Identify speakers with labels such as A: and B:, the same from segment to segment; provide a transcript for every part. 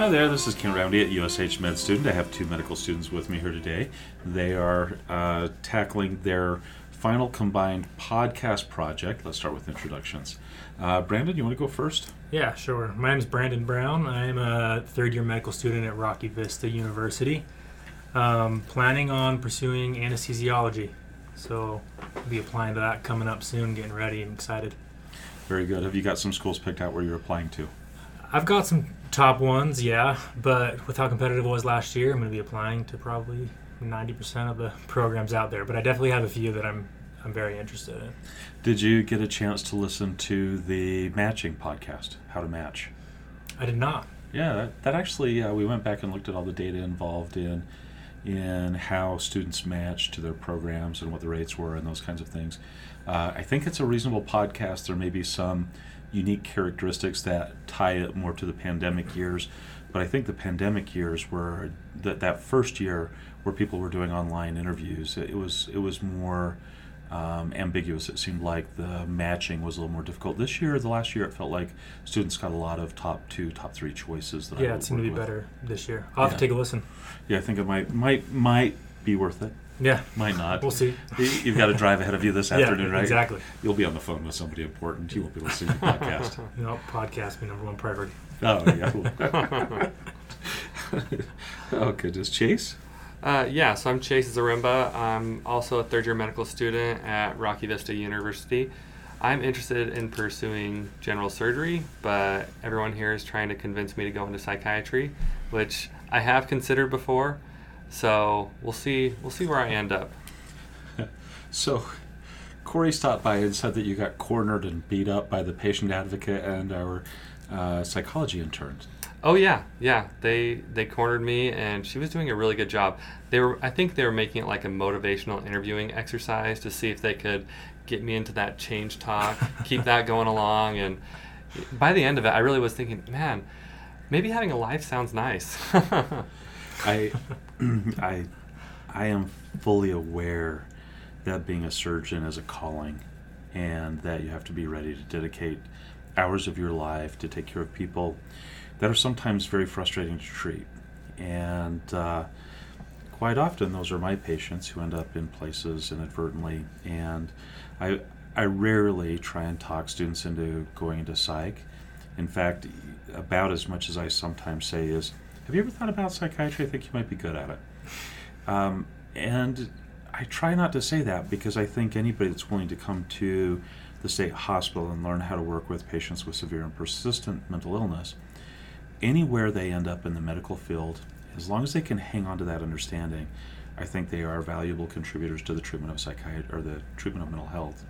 A: Hi there, this is Ken Roundy at USH Med Student. I have two medical students with me here today. They are uh, tackling their final combined podcast project. Let's start with introductions. Uh, Brandon, you want to go first?
B: Yeah, sure. My name is Brandon Brown. I'm a third year medical student at Rocky Vista University. Um, planning on pursuing anesthesiology. So I'll be applying to that coming up soon, getting ready. I'm excited.
A: Very good. Have you got some schools picked out where you're applying to?
B: I've got some top ones, yeah, but with how competitive it was last year, I'm going to be applying to probably 90% of the programs out there. But I definitely have a few that I'm I'm very interested in.
A: Did you get a chance to listen to the matching podcast, How to Match?
B: I did not.
A: Yeah, that, that actually, uh, we went back and looked at all the data involved in in how students match to their programs and what the rates were and those kinds of things. Uh, I think it's a reasonable podcast. There may be some unique characteristics that tie it more to the pandemic years, but I think the pandemic years were that that first year where people were doing online interviews. It was it was more um, ambiguous. It seemed like the matching was a little more difficult. This year, the last year, it felt like students got a lot of top two, top three choices. That
B: yeah, it seemed to be
A: with.
B: better this year. I'll have to take a listen.
A: Yeah, I think it might might might be worth it.
B: Yeah,
A: Might not.
B: we'll see.
A: You- You've got a drive ahead of you this afternoon, right?
B: exactly.
A: You'll be on the phone with somebody important. You won't be listening to the podcast.
B: You know, podcast be number one priority.
A: Oh yeah. oh goodness, Chase.
C: Uh, yeah, so I'm Chase Zarimba. I'm also a third year medical student at Rocky Vista University. I'm interested in pursuing general surgery, but everyone here is trying to convince me to go into psychiatry, which I have considered before. So we'll see. We'll see where I end up.
A: So, Corey stopped by and said that you got cornered and beat up by the patient advocate and our uh, psychology interns.
C: Oh yeah, yeah. They they cornered me, and she was doing a really good job. They were, I think, they were making it like a motivational interviewing exercise to see if they could get me into that change talk, keep that going along. And by the end of it, I really was thinking, man, maybe having a life sounds nice.
A: I, I, I am fully aware that being a surgeon is a calling, and that you have to be ready to dedicate hours of your life to take care of people that are sometimes very frustrating to treat, and uh, quite often those are my patients who end up in places inadvertently, and I. I rarely try and talk students into going into psych. In fact, about as much as I sometimes say is, have you ever thought about psychiatry? I think you might be good at it. Um, and I try not to say that because I think anybody that's willing to come to the state hospital and learn how to work with patients with severe and persistent mental illness, anywhere they end up in the medical field, as long as they can hang on to that understanding, I think they are valuable contributors to the treatment of psychiatry or the treatment of mental health.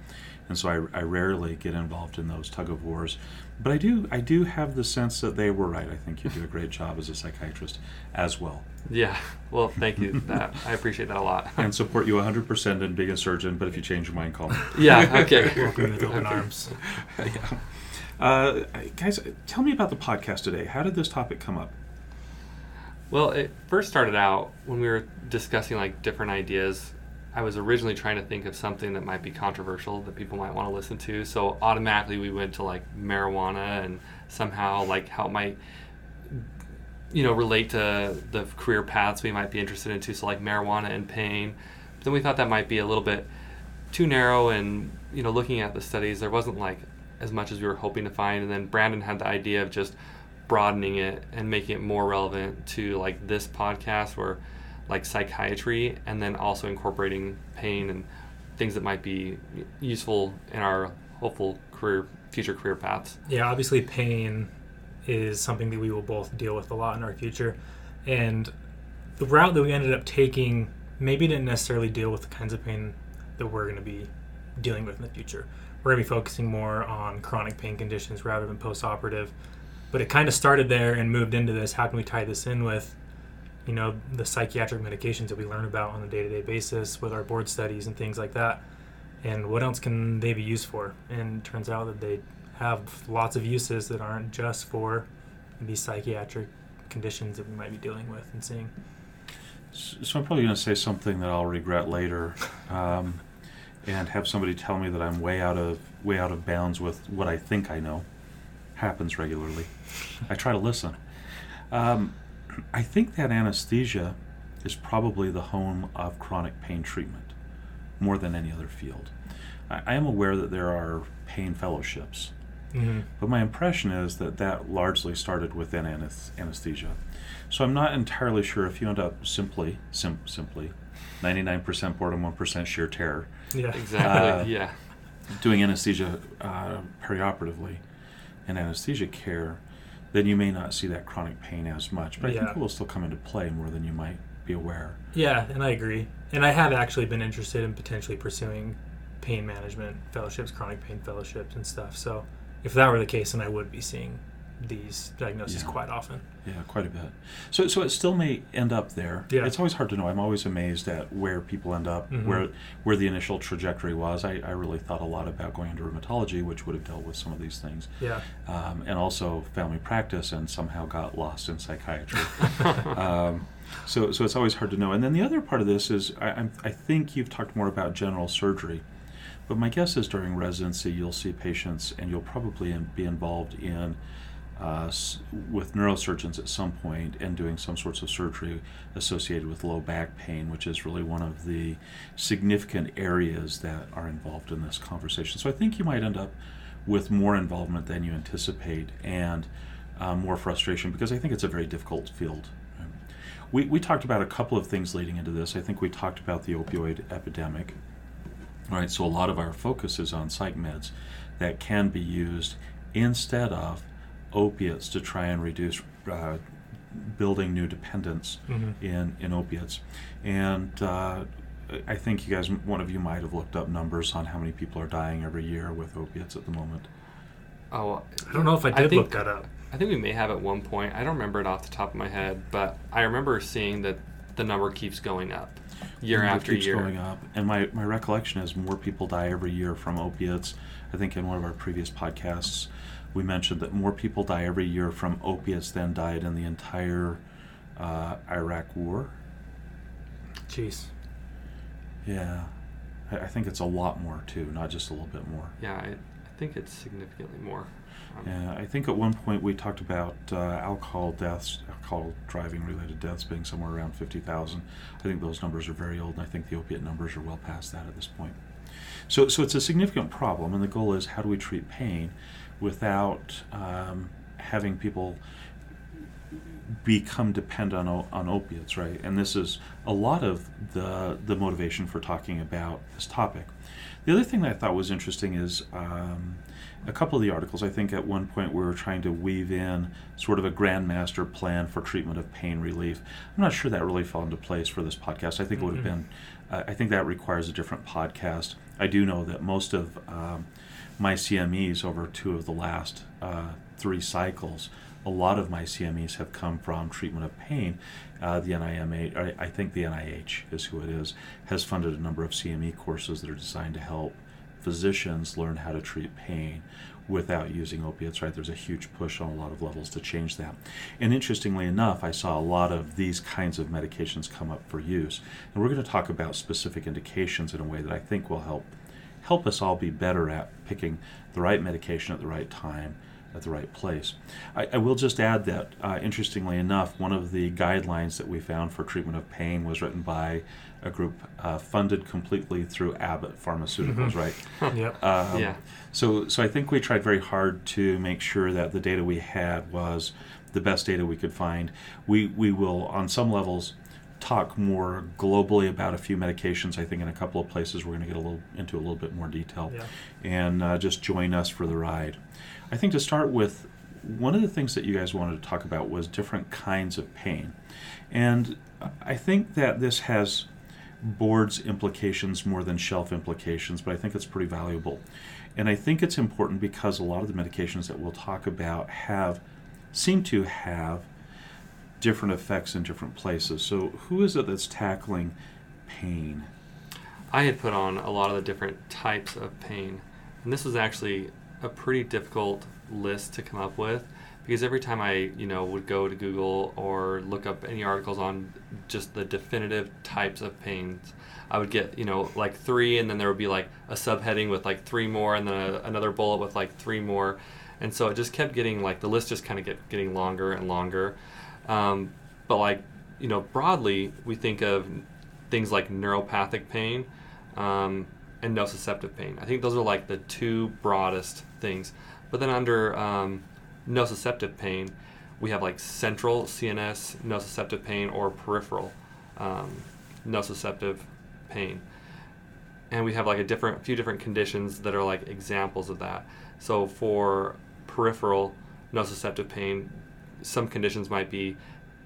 A: And so I, I rarely get involved in those tug of wars, but I do I do have the sense that they were right. I think you do a great job as a psychiatrist as well,
C: yeah. Well, thank you. That I appreciate that a lot.
A: and support you 100% in being a surgeon. But if you change your mind, call me.
C: yeah. Okay.
B: Welcome with open arms.
A: yeah. Uh, guys, tell me about the podcast today. How did this topic come up?
C: Well, it first started out when we were discussing like different ideas. I was originally trying to think of something that might be controversial that people might want to listen to. So automatically we went to like marijuana and somehow like how it might you know relate to the career paths we might be interested in. into. So like marijuana and pain. But then we thought that might be a little bit too narrow and you know looking at the studies there wasn't like as much as we were hoping to find and then Brandon had the idea of just broadening it and making it more relevant to like this podcast or like psychiatry and then also incorporating pain and things that might be useful in our hopeful career future career paths
B: Yeah, obviously, pain is something that we will both deal with a lot in our future. And the route that we ended up taking maybe didn't necessarily deal with the kinds of pain that we're going to be dealing with in the future. We're going to be focusing more on chronic pain conditions rather than post operative. But it kind of started there and moved into this. How can we tie this in with, you know, the psychiatric medications that we learn about on a day to day basis with our board studies and things like that? And what else can they be used for? And turns out that they have lots of uses that aren't just for these psychiatric conditions that we might be dealing with and seeing.
A: So I'm probably going to say something that I'll regret later, um, and have somebody tell me that I'm way out of way out of bounds with what I think I know. Happens regularly. I try to listen. Um, I think that anesthesia is probably the home of chronic pain treatment more than any other field. I, I am aware that there are pain fellowships,
B: hmm
A: but my impression is that that largely started within anes- anesthesia. So I'm not entirely sure if you end up simply, sim- simply, 99% boredom, 1% sheer terror,
B: Yeah.
C: Exactly.
A: Uh,
C: yeah.
A: doing anesthesia uh, perioperatively and anesthesia care, then you may not see that chronic pain as much. But I think it will still come into play more than you might be aware.
B: Yeah, and I agree. And I have actually been interested in potentially pursuing pain management fellowships, chronic pain fellowships, and stuff. So if that were the case, then I would be seeing these diagnoses
A: Yeah.
B: quite often.
A: Yeah, quite a bit. So, so it still may end up there.
B: Yeah.
A: It's always hard to know. I'm always amazed at where people end up,
B: Mhm.
A: where where the initial trajectory was. I, I really thought a lot about going into rheumatology, which would have dealt with some of these things,
B: Yeah.
A: um, and also family practice, and somehow got lost in psychiatry. um, so, so it's always hard to know. And then the other part of this is, I, I'm, I think you've talked more about general surgery, but my guess is during residency you'll see patients, and you'll probably be involved in uh, with neurosurgeons at some point and doing some sorts of surgery associated with low back pain, which is really one of the significant areas that are involved in this conversation. So I think you might end up with more involvement than you anticipate and uh, more frustration because I think it's a very difficult field. We, we talked about a couple of things leading into this. I think we talked about the opioid epidemic. Right, so a lot of our focus is on psych meds that can be used instead of opiates to try and reduce uh, building new dependence
B: hmm
A: in, in opiates. And uh, I think you guys, one of you might have looked up numbers on how many people are dying every year with opiates at the moment.
C: Oh,
B: I don't know if I did
C: think,
B: look that up.
C: I think we may have at one point. I don't remember it off the top of my head, but I remember seeing that the number keeps going up year
A: And it
C: after
A: keeps
C: year.
A: going up. And my, my recollection is more people die every year from opiates. I think in one of our previous podcasts, we mentioned that more people die every year from opiates than died in the entire uh, Iraq War.
B: Jeez.
A: Yeah, I, I think it's a lot more too, not just a little bit more.
C: Yeah, I, I think it's significantly more. Um,
A: Yeah, I think at one point we talked about uh, alcohol deaths, alcohol driving related deaths being somewhere around 50,000. I think those numbers are very old, and I think the opiate numbers are well past that at this point. So, so it's a significant problem, and the goal is how do we treat pain without um, having people become dependent on, on opiates, right? And this is a lot of the the motivation for talking about this topic. The other thing that I thought was interesting is um, a couple of the articles. I think at one point we were trying to weave in sort of a grandmaster plan for treatment of pain relief. I'm not sure that really fell into place for this podcast. I think it would have
B: Mhm.
A: been. Uh, I think that requires a different podcast. I do know that most of um, my CMEs over two of the last uh, three cycles, a lot of my CMEs have come from treatment of pain. Uh, the NIMH, I think the NIH is who it is, has funded a number of CME courses that are designed to help physicians learn how to treat pain without using opiates, right? There's a huge push on a lot of levels to change that. And interestingly enough, I saw a lot of these kinds of medications come up for use. And we're going to talk about specific indications in a way that I think will help help us all be better at picking the right medication at the right time at the right place. I, I will just add that, uh, interestingly enough, one of the guidelines that we found for treatment of pain was written by a group uh, funded completely through Abbott Pharmaceuticals,
B: Mhm.
A: right?
B: Yep.
A: Um,
C: Yeah.
A: So, so I think we tried very hard to make sure that the data we had was the best data we could find. We we will, on some levels, talk more globally about a few medications. I think in a couple of places we're going to get a little into a little bit more detail,
B: Yeah.
A: and uh, just join us for the ride. I think to start with, one of the things that you guys wanted to talk about was different kinds of pain, and I think that this has boards implications more than shelf implications, but I think it's pretty valuable. And I think it's important because a lot of the medications that we'll talk about have seem to have different effects in different places. So who is it that's tackling pain?
C: I had put on a lot of the different types of pain, and this was actually a pretty difficult list to come up with because every time I, you know, would go to Google or look up any articles on just the definitive types of pains, I would get, you know, like three, and then there would be like a subheading with like three more, and then a, another bullet with like three more, and so it just kept getting like the list just kind of get getting longer and longer. Um, but like you know, broadly, we think of things like neuropathic pain um, and nociceptive pain. I think those are like the two broadest things. But then under um, nociceptive pain, we have like central CNS nociceptive pain or peripheral um, nociceptive pain. And we have like a different, few different conditions that are like examples of that. So for peripheral nociceptive pain, some conditions might be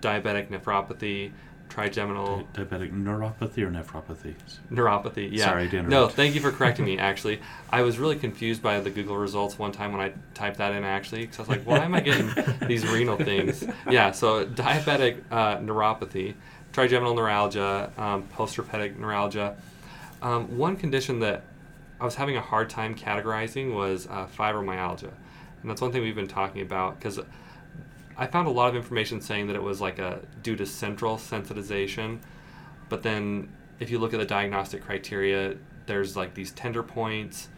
C: diabetic nephropathy, trigeminal
A: Di- diabetic neuropathy or nephropathy?
C: neuropathy. Yeah.
A: Sorry to
C: No, thank you for correcting me. Actually, I was really confused by the Google results one time when I typed that in. Actually, because I was like, why am I getting these renal things? Yeah. So diabetic uh, neuropathy, trigeminal neuralgia, um, postherpetic neuralgia. Um, one condition that I was having a hard time categorizing was uh, fibromyalgia, and that's one thing we've been talking about because I found a lot of information saying that it was like a due to central sensitization, but then if you look at the diagnostic criteria, there's like these tender points,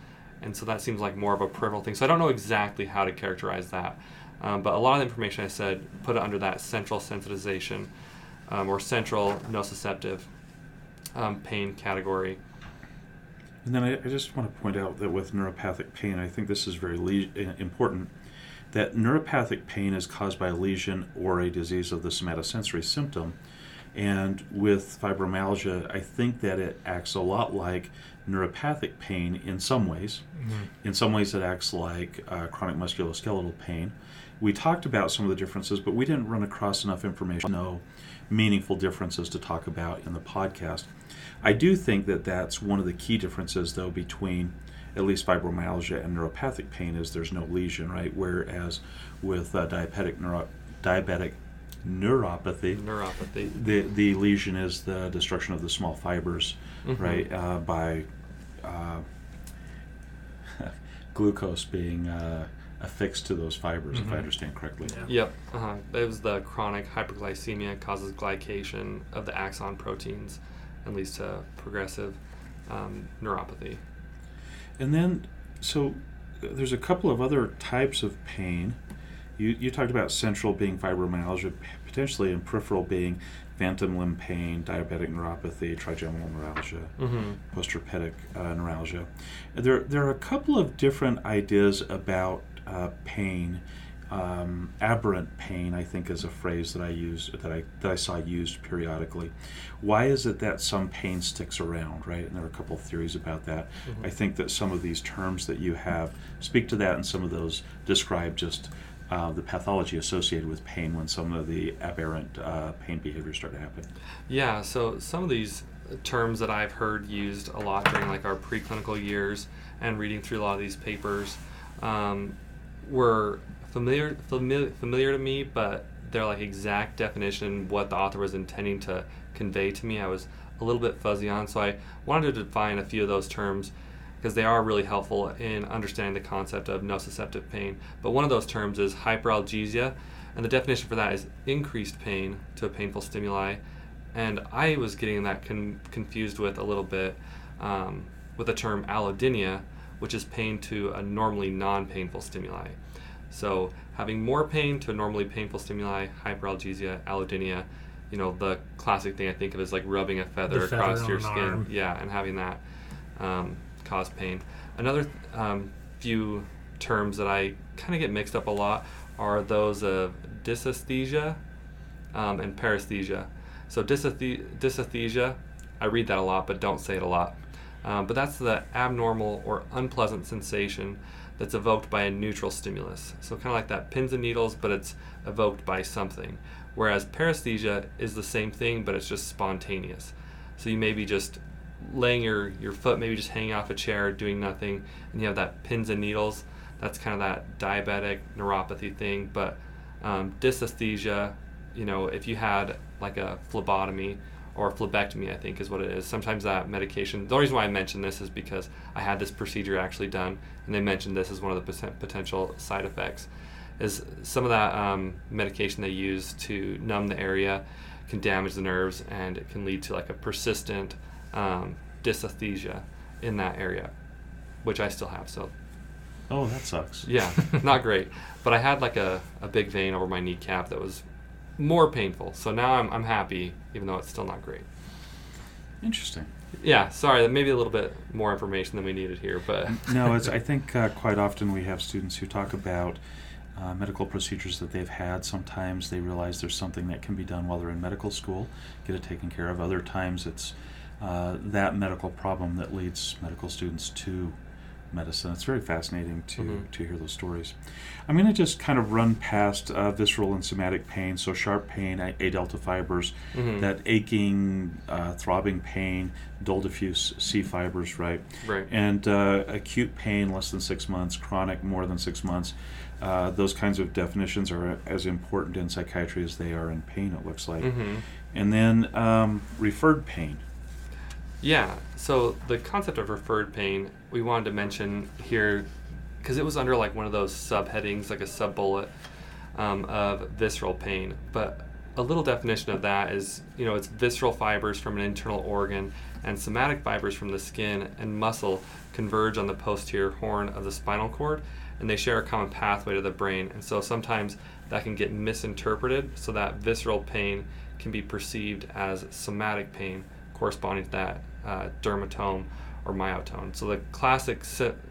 C: and so that seems like more of a peripheral thing. So I don't know exactly how to characterize that, um, but a lot of the information I said put it under that central sensitization um, or central nociceptive um, pain category.
A: And then I, I just want to point out that with neuropathic pain, I think this is very le- important. That neuropathic pain is caused by a lesion or a disease of the somatosensory symptom. And with fibromyalgia, I think that it acts a lot like neuropathic pain in some ways. In some ways, it acts like uh, chronic musculoskeletal pain. We talked about some of the differences, but we didn't run across enough information no meaningful differences to talk about in the podcast. I do think that that's one of the key differences, though, between at least fibromyalgia and neuropathic pain is there's no lesion, right? Whereas with uh, diabetic neuro- diabetic neuropathy,
C: Neuropathy.
A: the the lesion is the destruction of the small fibers,
C: Mhm.
A: right? Uh, by uh, glucose being uh, affixed to those fibers, if I
B: Mhm.
A: understand correctly.
B: Yeah.
C: Yep. Uh-huh. It was the chronic hyperglycemia causes glycation of the axon proteins and leads to progressive um, neuropathy.
A: And then, so there's a couple of other types of pain. You, you talked about central being fibromyalgia, potentially, and peripheral being phantom limb pain, diabetic neuropathy, trigeminal neuralgia,
C: Mm-hmm.
A: postherpetic uh, neuralgia. There, there are a couple of different ideas about uh, pain. Um, aberrant pain, I think, is a phrase that I use that I that I saw used periodically. Why is it that some pain sticks around, right? And there are a couple of theories about that.
C: Mhm.
A: I think that some of these terms that you have speak to that, and some of those describe just uh, the pathology associated with pain when some of the aberrant uh, pain behaviors start to happen.
C: Yeah, so some of these terms that I've heard used a lot during like our preclinical years and reading through a lot of these papers um, were familiar, familiar familiar to me, but their like exact definition, what the author was intending to convey to me, I was a little bit fuzzy on. So I wanted to define a few of those terms because they are really helpful in understanding the concept of nociceptive pain. But one of those terms is hyperalgesia, and the definition for that is increased pain to a painful stimuli. And I was getting that con- confused with a little bit um, with the term allodynia, which is pain to a normally non painful stimuli. So having more pain to normally painful stimuli, hyperalgesia, allodynia, you know, the classic thing I think of is like rubbing a feather,
B: feather
C: across your skin.
B: arm.
C: Yeah, and having that um, cause pain. Another um, few terms that I kind of get mixed up a lot are those of dysesthesia um, and paresthesia. So dysesthe- dysesthesia, I read that a lot, but don't say it a lot. Um, but that's the abnormal or unpleasant sensation that's evoked by a neutral stimulus. So kind of like that pins and needles, but it's evoked by something. Whereas paresthesia is the same thing, but it's just spontaneous. So you may be just laying your, your foot, maybe just hanging off a chair, doing nothing, and you have that pins and needles. That's kind of that diabetic neuropathy thing. But um, dysesthesia, you know, if you had like a phlebotomy or phlebectomy, I think is what it is. Sometimes that medication. The reason why I mentioned this is because I had this procedure actually done, and they mentioned this as one of the potential side effects. Is some of that um, medication they use to numb the area can damage the nerves, and it can lead to like a persistent um, dysesthesia in that area, which I still have. So
A: Oh, that sucks.
C: yeah, not great. But I had like a, a big vein over my kneecap that was more painful. So now I'm, I'm happy, even though it's still not great.
A: Interesting.
C: Yeah, sorry, maybe a little bit more information than we needed here, but
A: no, it's. I think uh, quite often we have students who talk about uh, medical procedures that they've had. Sometimes they realize there's something that can be done while they're in medical school, get it taken care of. Other times it's uh, that medical problem that leads medical students to medicine. It's very fascinating to,
C: Mhm.
A: to hear those stories. I'm going to just kind of run past uh, visceral and somatic pain. So, sharp pain, A, A delta fibers,
C: Mhm.
A: that aching, uh, throbbing pain, dull diffuse C fibers, right?
C: right.
A: And uh, acute pain, less than six months, chronic, more than six months. Uh, those kinds of definitions are as important in psychiatry as they are in pain, it looks like.
C: hmm
A: And then um, referred pain.
C: Yeah. So the concept of referred pain, we wanted to mention here because it was under like one of those subheadings, like a sub bullet um, of visceral pain. But a little definition of that is, you know, it's visceral fibers from an internal organ and somatic fibers from the skin and muscle converge on the posterior horn of the spinal cord, and they share a common pathway to the brain. And so sometimes that can get misinterpreted, so that visceral pain can be perceived as somatic pain corresponding to that uh, dermatome or myotome. So the classic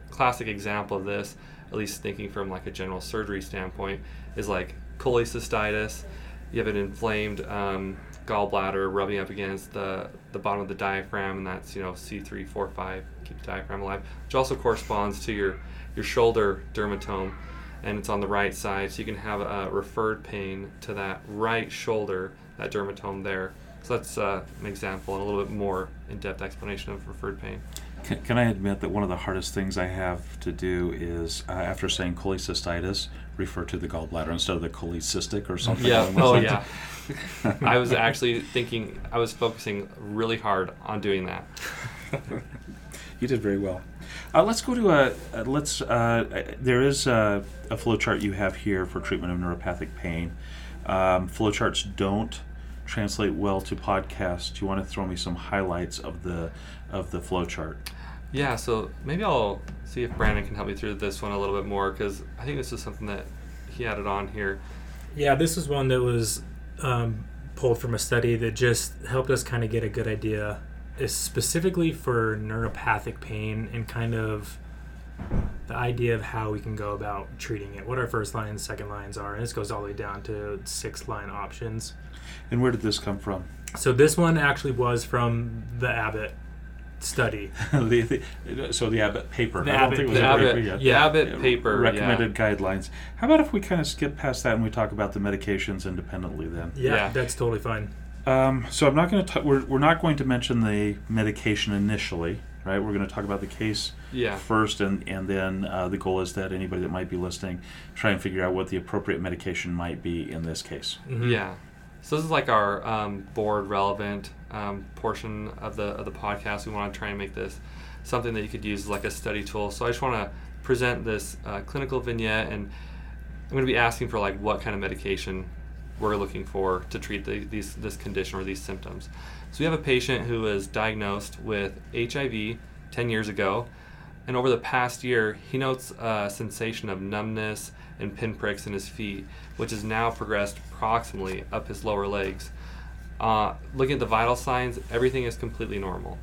C: classic example of this, at least thinking from like a general surgery standpoint, is like cholecystitis. You have an inflamed um, gallbladder rubbing up against the, the bottom of the diaphragm, and that's you know C3, 4, 5, keep the diaphragm alive, which also corresponds to your your shoulder dermatome, and it's on the right side, so you can have a referred pain to that right shoulder, that dermatome there. So that's uh, an example and a little bit more in-depth explanation of referred pain.
A: Can, can I admit that one of the hardest things I have to do is, uh, after saying cholecystitis, refer to the gallbladder instead of the cholecystic or something?
C: Yeah. Oh, yeah. I was actually thinking, I was focusing really hard on doing that.
A: you did very well. Uh, let's go to a. Uh, let's. Uh, there is a, a flow chart you have here for treatment of neuropathic pain. Um, flow charts don't translate well to podcast, Do you want to throw me some highlights of the of the flow chart?
C: Yeah, so maybe I'll see if Brandon can help me through this one a little bit more because I think this is something that he added on here.
B: Yeah, this is one that was um, pulled from a study that just helped us kind of get a good idea, is specifically for neuropathic pain and kind of the idea of how we can go about treating it, what our first lines, second lines are, and this goes all the way down to six line options.
A: And where did this come from?
B: So this one actually was from the Abbott study.
A: the, the, so the Abbott paper.
B: The
A: I don't
B: Abbott-
A: think it was
C: The Abbott,
A: paper yet.
C: the
B: Yeah.
C: Abbott paper.
A: recommended guidelines. How about if we kind of skip past that and we talk about the medications independently then?
B: Yeah,
C: Yeah.
B: that's totally fine.
A: Um, so I'm not going to. We're, we're not going to mention the medication initially, right? We're going to talk about the case
C: Yeah.
A: first, and and then uh, the goal is that anybody that might be listening try and figure out what the appropriate medication might be in this case.
B: Mhm.
C: Yeah. So this is like our um, board relevant um, portion of the of the podcast. We want to try and make this something that you could use as like a study tool. So I just want to present this uh, clinical vignette, and I'm going to be asking for like what kind of medication we're looking for to treat the, these this condition or these symptoms. So we have a patient who was diagnosed with HIV 10 years ago, and over the past year, he notes a sensation of numbness and pinpricks in his feet, which has now progressed proximally up his lower legs. Uh, looking at the vital signs, everything is completely normal.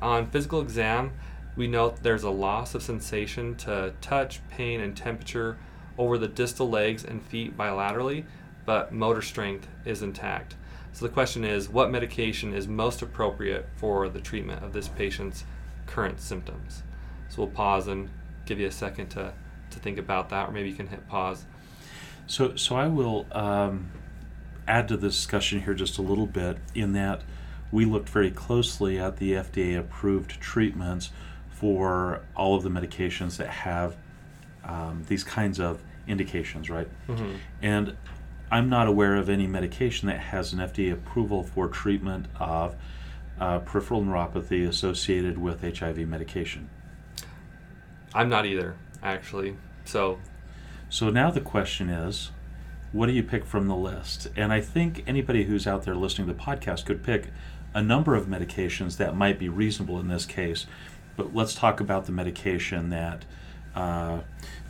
C: On physical exam, we note there's a loss of sensation to touch, pain, and temperature over the distal legs and feet bilaterally, but motor strength is intact. So the question is what medication is most appropriate for the treatment of this patient's current symptoms? So we'll pause and give you a second to, to think about that, or maybe you can hit pause.
A: So so I will um, add to the discussion here just a little bit in that we looked very closely at the FDA approved treatments for all of the medications that have um, these kinds of indications, right?
C: Mm-hmm.
A: And I'm not aware of any medication that has an FDA approval for treatment of uh, peripheral neuropathy associated with HIV medication.
C: I'm not either, actually. So,
A: So now the question is, what do you pick from the list? And I think anybody who's out there listening to the podcast could pick a number of medications that might be reasonable in this case. But let's talk about the medication that uh,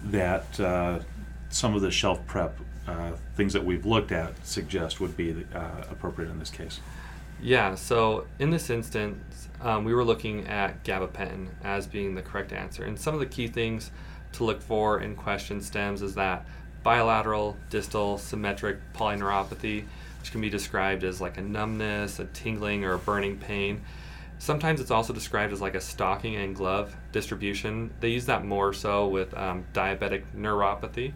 A: that uh, some of the shelf prep uh, things that we've looked at suggest would be uh, appropriate in this case.
C: Yeah, so in this instance, um, we were looking at gabapentin as being the correct answer. And some of the key things to look for in question stems is that bilateral, distal, symmetric polyneuropathy, which can be described as like a numbness, a tingling, or a burning pain. Sometimes it's also described as like a stocking and glove distribution. They use that more so with um, diabetic neuropathy.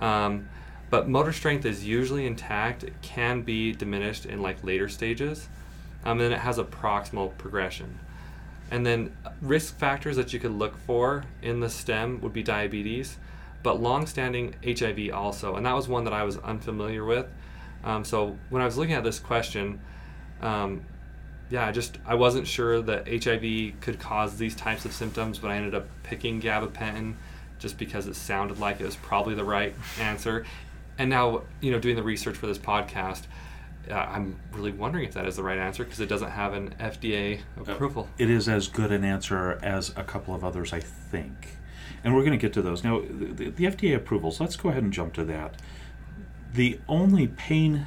C: Um, but motor strength is usually intact. It can be diminished in like later stages. Um, and then it has a proximal progression. And then risk factors that you could look for in the stem would be diabetes, but long-standing HIV also. And that was one that I was unfamiliar with. Um, so when I was looking at this question, um, yeah, I just I wasn't sure that HIV could cause these types of symptoms, but I ended up picking gabapentin just because it sounded like it was probably the right answer. And now, you know, doing the research for this podcast, uh, I'm really wondering if that is the right answer because it doesn't have an FDA approval.
A: It is as good an answer as a couple of others, I think. And we're going to get to those. Now, the, the FDA approvals, let's go ahead and jump to that. The only pain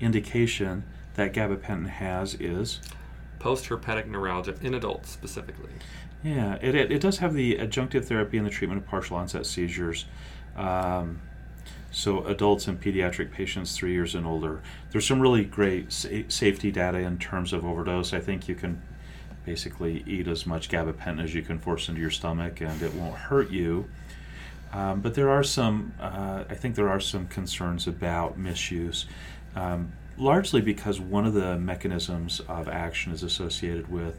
A: indication that gabapentin has is
C: post-herpetic neuralgia in adults specifically.
A: Yeah, it, it, it, does have the adjunctive therapy and the treatment of partial onset seizures. Um, so adults and pediatric patients three years and older. There's some really great sa- safety data in terms of overdose. I think you can basically eat as much gabapentin as you can force into your stomach, and it won't hurt you. Um, but there are some, uh, I think there are some concerns about misuse, um, largely because one of the mechanisms of action is associated with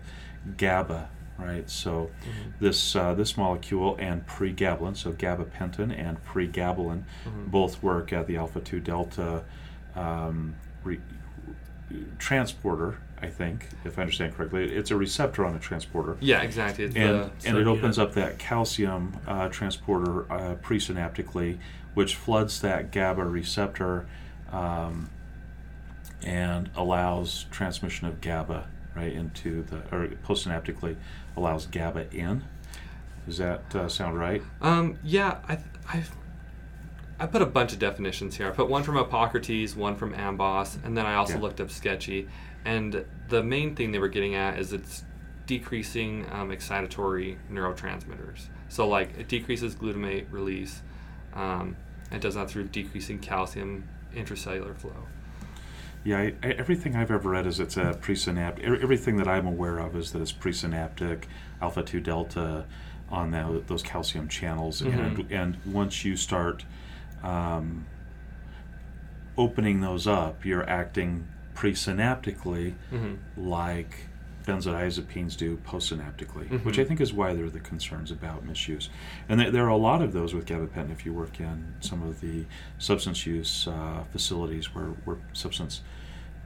A: GABA, right? So mm-hmm. this uh, this molecule and pregabalin, so gabapentin and pregabalin, mm-hmm. both work at the alpha two delta um, re- transporter. I think, if I understand correctly, it's a receptor on a transporter.
C: Yeah, exactly. It's
A: and the, and it opens up that calcium uh, transporter uh, presynaptically, which floods that GABA receptor. Um, and allows transmission of GABA right into the or postsynaptically allows GABA in. Does that uh, sound right?
C: Um, yeah, I, I, I put a bunch of definitions here. I put one from Epocrates, one from AMBOSS, and then I also yeah. looked up Sketchy. And the main thing they were getting at is it's decreasing um, excitatory neurotransmitters. So like it decreases glutamate release. Um, it does that through decreasing calcium intracellular flow.
A: Yeah, I, I, everything I've ever read is it's a presynaptic. Everything that I'm aware of is that it's presynaptic, alpha two delta, on that, those calcium channels, mm-hmm. and and once you start um, opening those up, you're acting presynaptically, mm-hmm. like benzodiazepines do postsynaptically, mm-hmm. which I think is why there are the concerns about misuse. And there, there, are a lot of those with gabapentin if you work in some of the substance use uh, facilities where, where substance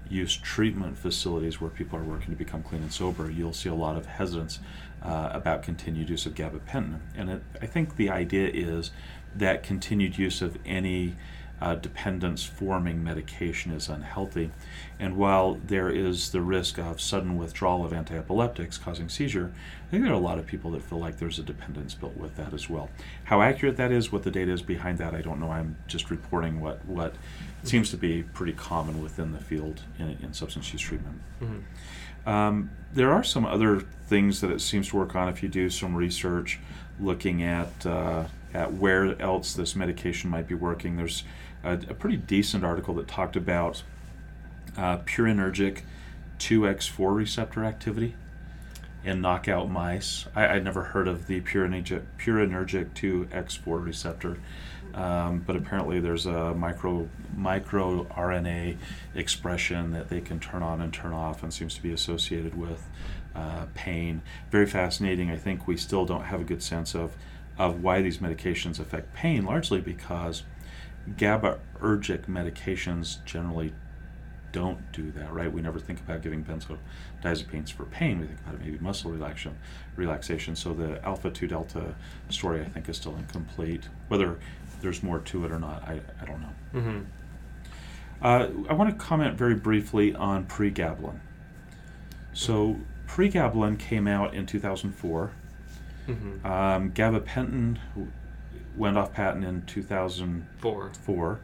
A: use treatment facilities where people are working to become clean and sober, you'll see a lot of hesitance uh, about continued use of gabapentin. And it, I think the idea is that continued use of any uh, dependence forming medication is unhealthy. And while there is the risk of sudden withdrawal of antiepileptics causing seizure, I think there are a lot of people that feel like there's a dependence built with that as well. How accurate that is, what the data is behind that, I don't know. I'm just reporting what, what seems to be pretty common within the field in, in substance use treatment. Mm-hmm. Um, there are some other things that it seems to work on if you do some research looking at uh, at where else this medication might be working. There's a, a pretty decent article that talked about uh, purinergic 2x4 receptor activity in knockout mice. I, would never heard of the purinergic, purinergic 2x4 receptor, um, but apparently there's a micro micro RNA expression that they can turn on and turn off, and seems to be associated with uh, pain. Very fascinating. I think we still don't have a good sense of of why these medications affect pain, largely because GABAergic medications generally don't do that, right? We never think about giving benzodiazepines for pain. We think about it maybe muscle relaxation. Relaxation. So the alpha two delta story, I think, is still incomplete. Whether there's more to it or not, I, I don't know. Mm-hmm. Uh, I want to comment very briefly on pregabalin. So pregabalin came out in 2004. Mm-hmm. Um, gabapentin went off patent in 2004.
C: Four.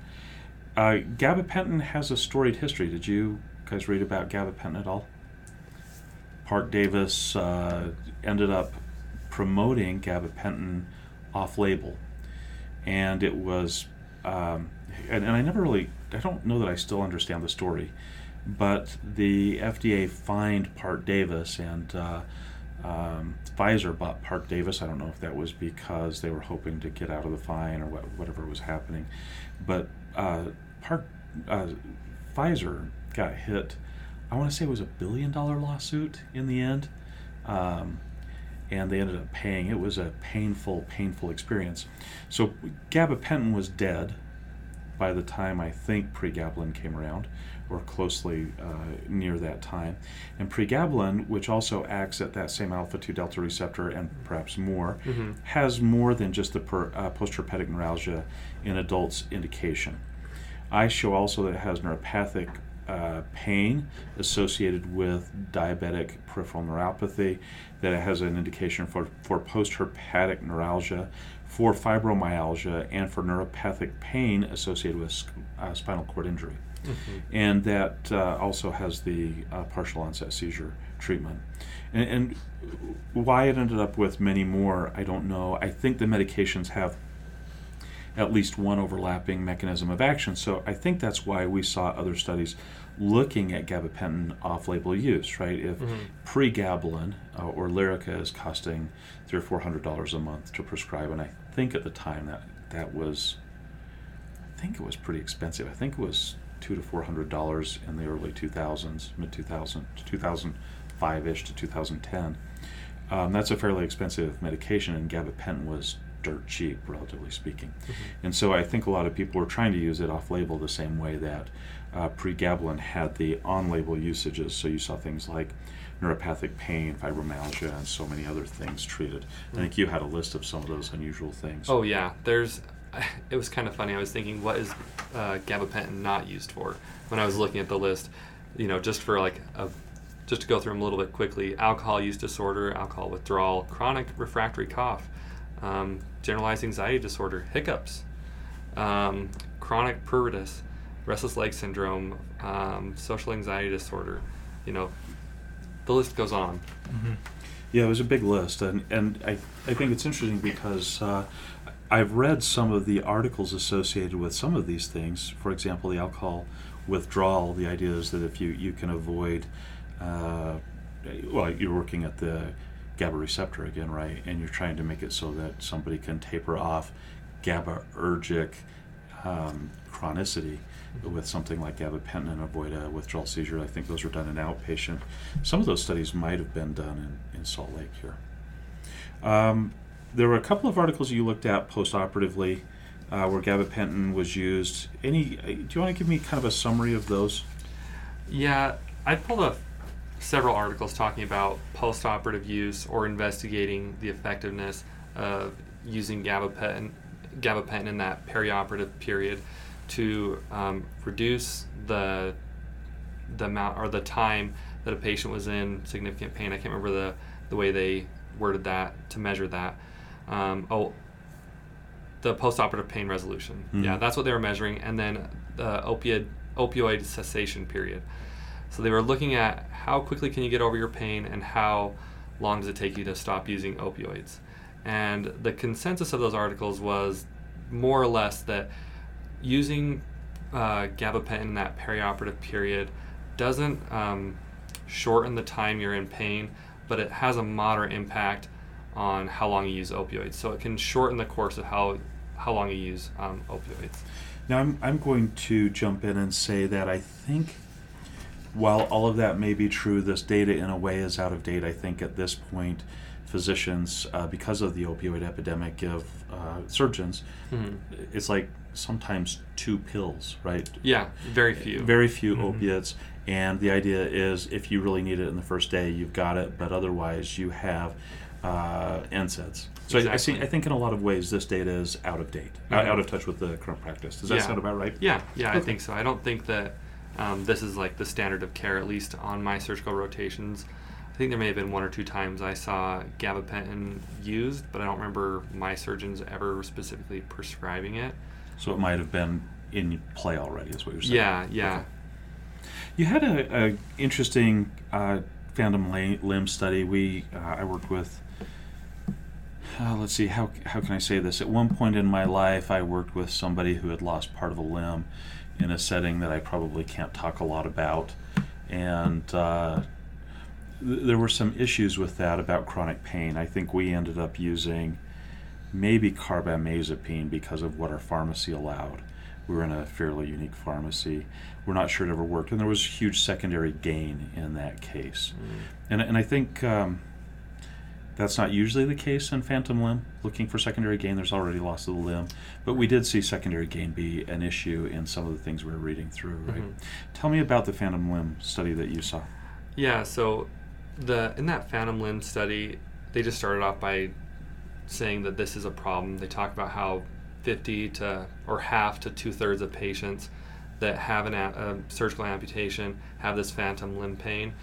A: Uh, gabapentin has a storied history. Did you guys read about gabapentin at all? Parke-Davis uh, ended up promoting gabapentin off label. And it was, um, and, and I never really, I don't know that I still understand the story, but the FDA fined Parke-Davis and uh, um, Pfizer bought Parke-Davis. I don't know if that was because they were hoping to get out of the fine or what, whatever was happening. But uh, Park, uh, Pfizer got hit, I want to say it was a billion dollar lawsuit in the end. Um, and they ended up paying. It was a painful, painful experience. So gabapentin was dead by the time I think pregabalin came around, or closely uh, near that time. And pregabalin, which also acts at that same alpha 2 delta receptor and perhaps more,
C: Mhm.
A: has more than just the per, uh, postherpetic neuralgia in adults indication. I show also that it has neuropathic uh, pain associated with diabetic peripheral neuropathy, that it has an indication for, for postherpetic neuralgia, for fibromyalgia, and for neuropathic pain associated with sc- uh, spinal cord injury.
C: Mhm.
A: And that uh, also has the uh, partial onset seizure treatment. And, and why it ended up with many more, I don't know. I think the medications have at least one overlapping mechanism of action. So I think that's why we saw other studies looking at gabapentin off-label use, right? If
C: Mhm.
A: pregabalin uh, or Lyrica is costing three or four hundred dollars a month to prescribe, and I think at the time that that was, I think it was pretty expensive. I think it was two to four hundred dollars in the early two thousands, mid two thousand to two thousand five ish to two thousand ten. Um, that's a fairly expensive medication, and gabapentin was dirt cheap, relatively speaking. And so I think a lot of people were trying to use it off label the same way that uh, pregabalin had the on label usages. So you saw things like neuropathic pain, fibromyalgia, and so many other things treated. I think you had a list of some of those unusual things.
C: Oh yeah, there's. It was kind of funny. I was thinking, what is uh, gabapentin not used for? When I was looking at the list, you know, just for like a, just to go through them a little bit quickly: alcohol use disorder, alcohol withdrawal, chronic refractory cough, um, generalized anxiety disorder, hiccups, um, chronic pruritus, restless leg syndrome, um, social anxiety disorder. You know, the list goes on.
B: hmm
A: Yeah, it was a big list, and and I I think it's interesting because uh, I've read some of the articles associated with some of these things. For example, the alcohol withdrawal. The idea is that if you you can avoid, uh, well, you're working at the GABA receptor again, right? And you're trying to make it so that somebody can taper off GABAergic um, chronicity with something like gabapentin and avoid a withdrawal seizure. I think those were done in outpatient. Some of those studies might have been done in, in Salt Lake here. Um, there were a couple of articles you looked at postoperatively uh, where gabapentin was used. Any? uh, Do you want to give me kind of a summary of those?
C: Yeah, I pulled up several articles talking about postoperative use or investigating the effectiveness of using gabapentin, gabapentin in that perioperative period to um, reduce the the amount or the time that a patient was in significant pain. I can't remember the, the way they worded that to measure that. Um, oh, the postoperative pain resolution.
A: Mhm.
C: Yeah, that's what they were measuring, and then the opioid opioid cessation period. So they were looking at how quickly can you get over your pain and how long does it take you to stop using opioids. And the consensus of those articles was more or less that using uh, gabapentin in that perioperative period doesn't um, shorten the time you're in pain, but it has a moderate impact on how long you use opioids. So it can shorten the course of how how long you use um, opioids.
A: Now, I'm, I'm going to jump in and say that I think while all of that may be true, this data in a way is out of date. I think at this point, physicians, uh, because of the opioid epidemic, give uh, surgeons,
C: Mhm.
A: it's like sometimes two pills, right?
C: Yeah, very few.
A: Very few
B: Mhm.
A: opiates. And the idea is if you really need it in the first day, you've got it, but otherwise you have uh, NSAIDs. So I, I see. I think in a lot of ways this data is out of date,
C: Mhm.
A: out- of touch with the current practice. Does that
C: Yeah.
A: sound about right?
C: Yeah, yeah, I think so. I don't think that um, this is like the standard of care, at least on my surgical rotations. I think there may have been one or two times I saw gabapentin used, but I don't remember my surgeons ever specifically prescribing it.
A: So it might have been in play already, is what you're saying.
C: Yeah, yeah.
A: Okay. You had a, a interesting uh, phantom limb study. We uh, I worked with. Uh, let's see how how can I say this? At one point in my life, I worked with somebody who had lost part of a limb, in a setting that I probably can't talk a lot about, and uh, th- there were some issues with that about chronic pain. I think we ended up using maybe carbamazepine because of what our pharmacy allowed. We were in a fairly unique pharmacy. We're not sure it ever worked, and there was huge secondary gain in that case.
C: Mm.
A: And, and I think um, that's not usually the case in phantom limb. Looking for secondary gain, there's already loss of the limb. But we did see secondary gain be an issue in some of the things we were reading through, right?
C: Mhm.
A: Tell me about the phantom limb study that you saw.
C: Yeah, so the in that phantom limb study, they just started off by saying that this is a problem. They talk about how 50 to or half to two thirds of patients that have an a, a surgical amputation have this phantom limb pain.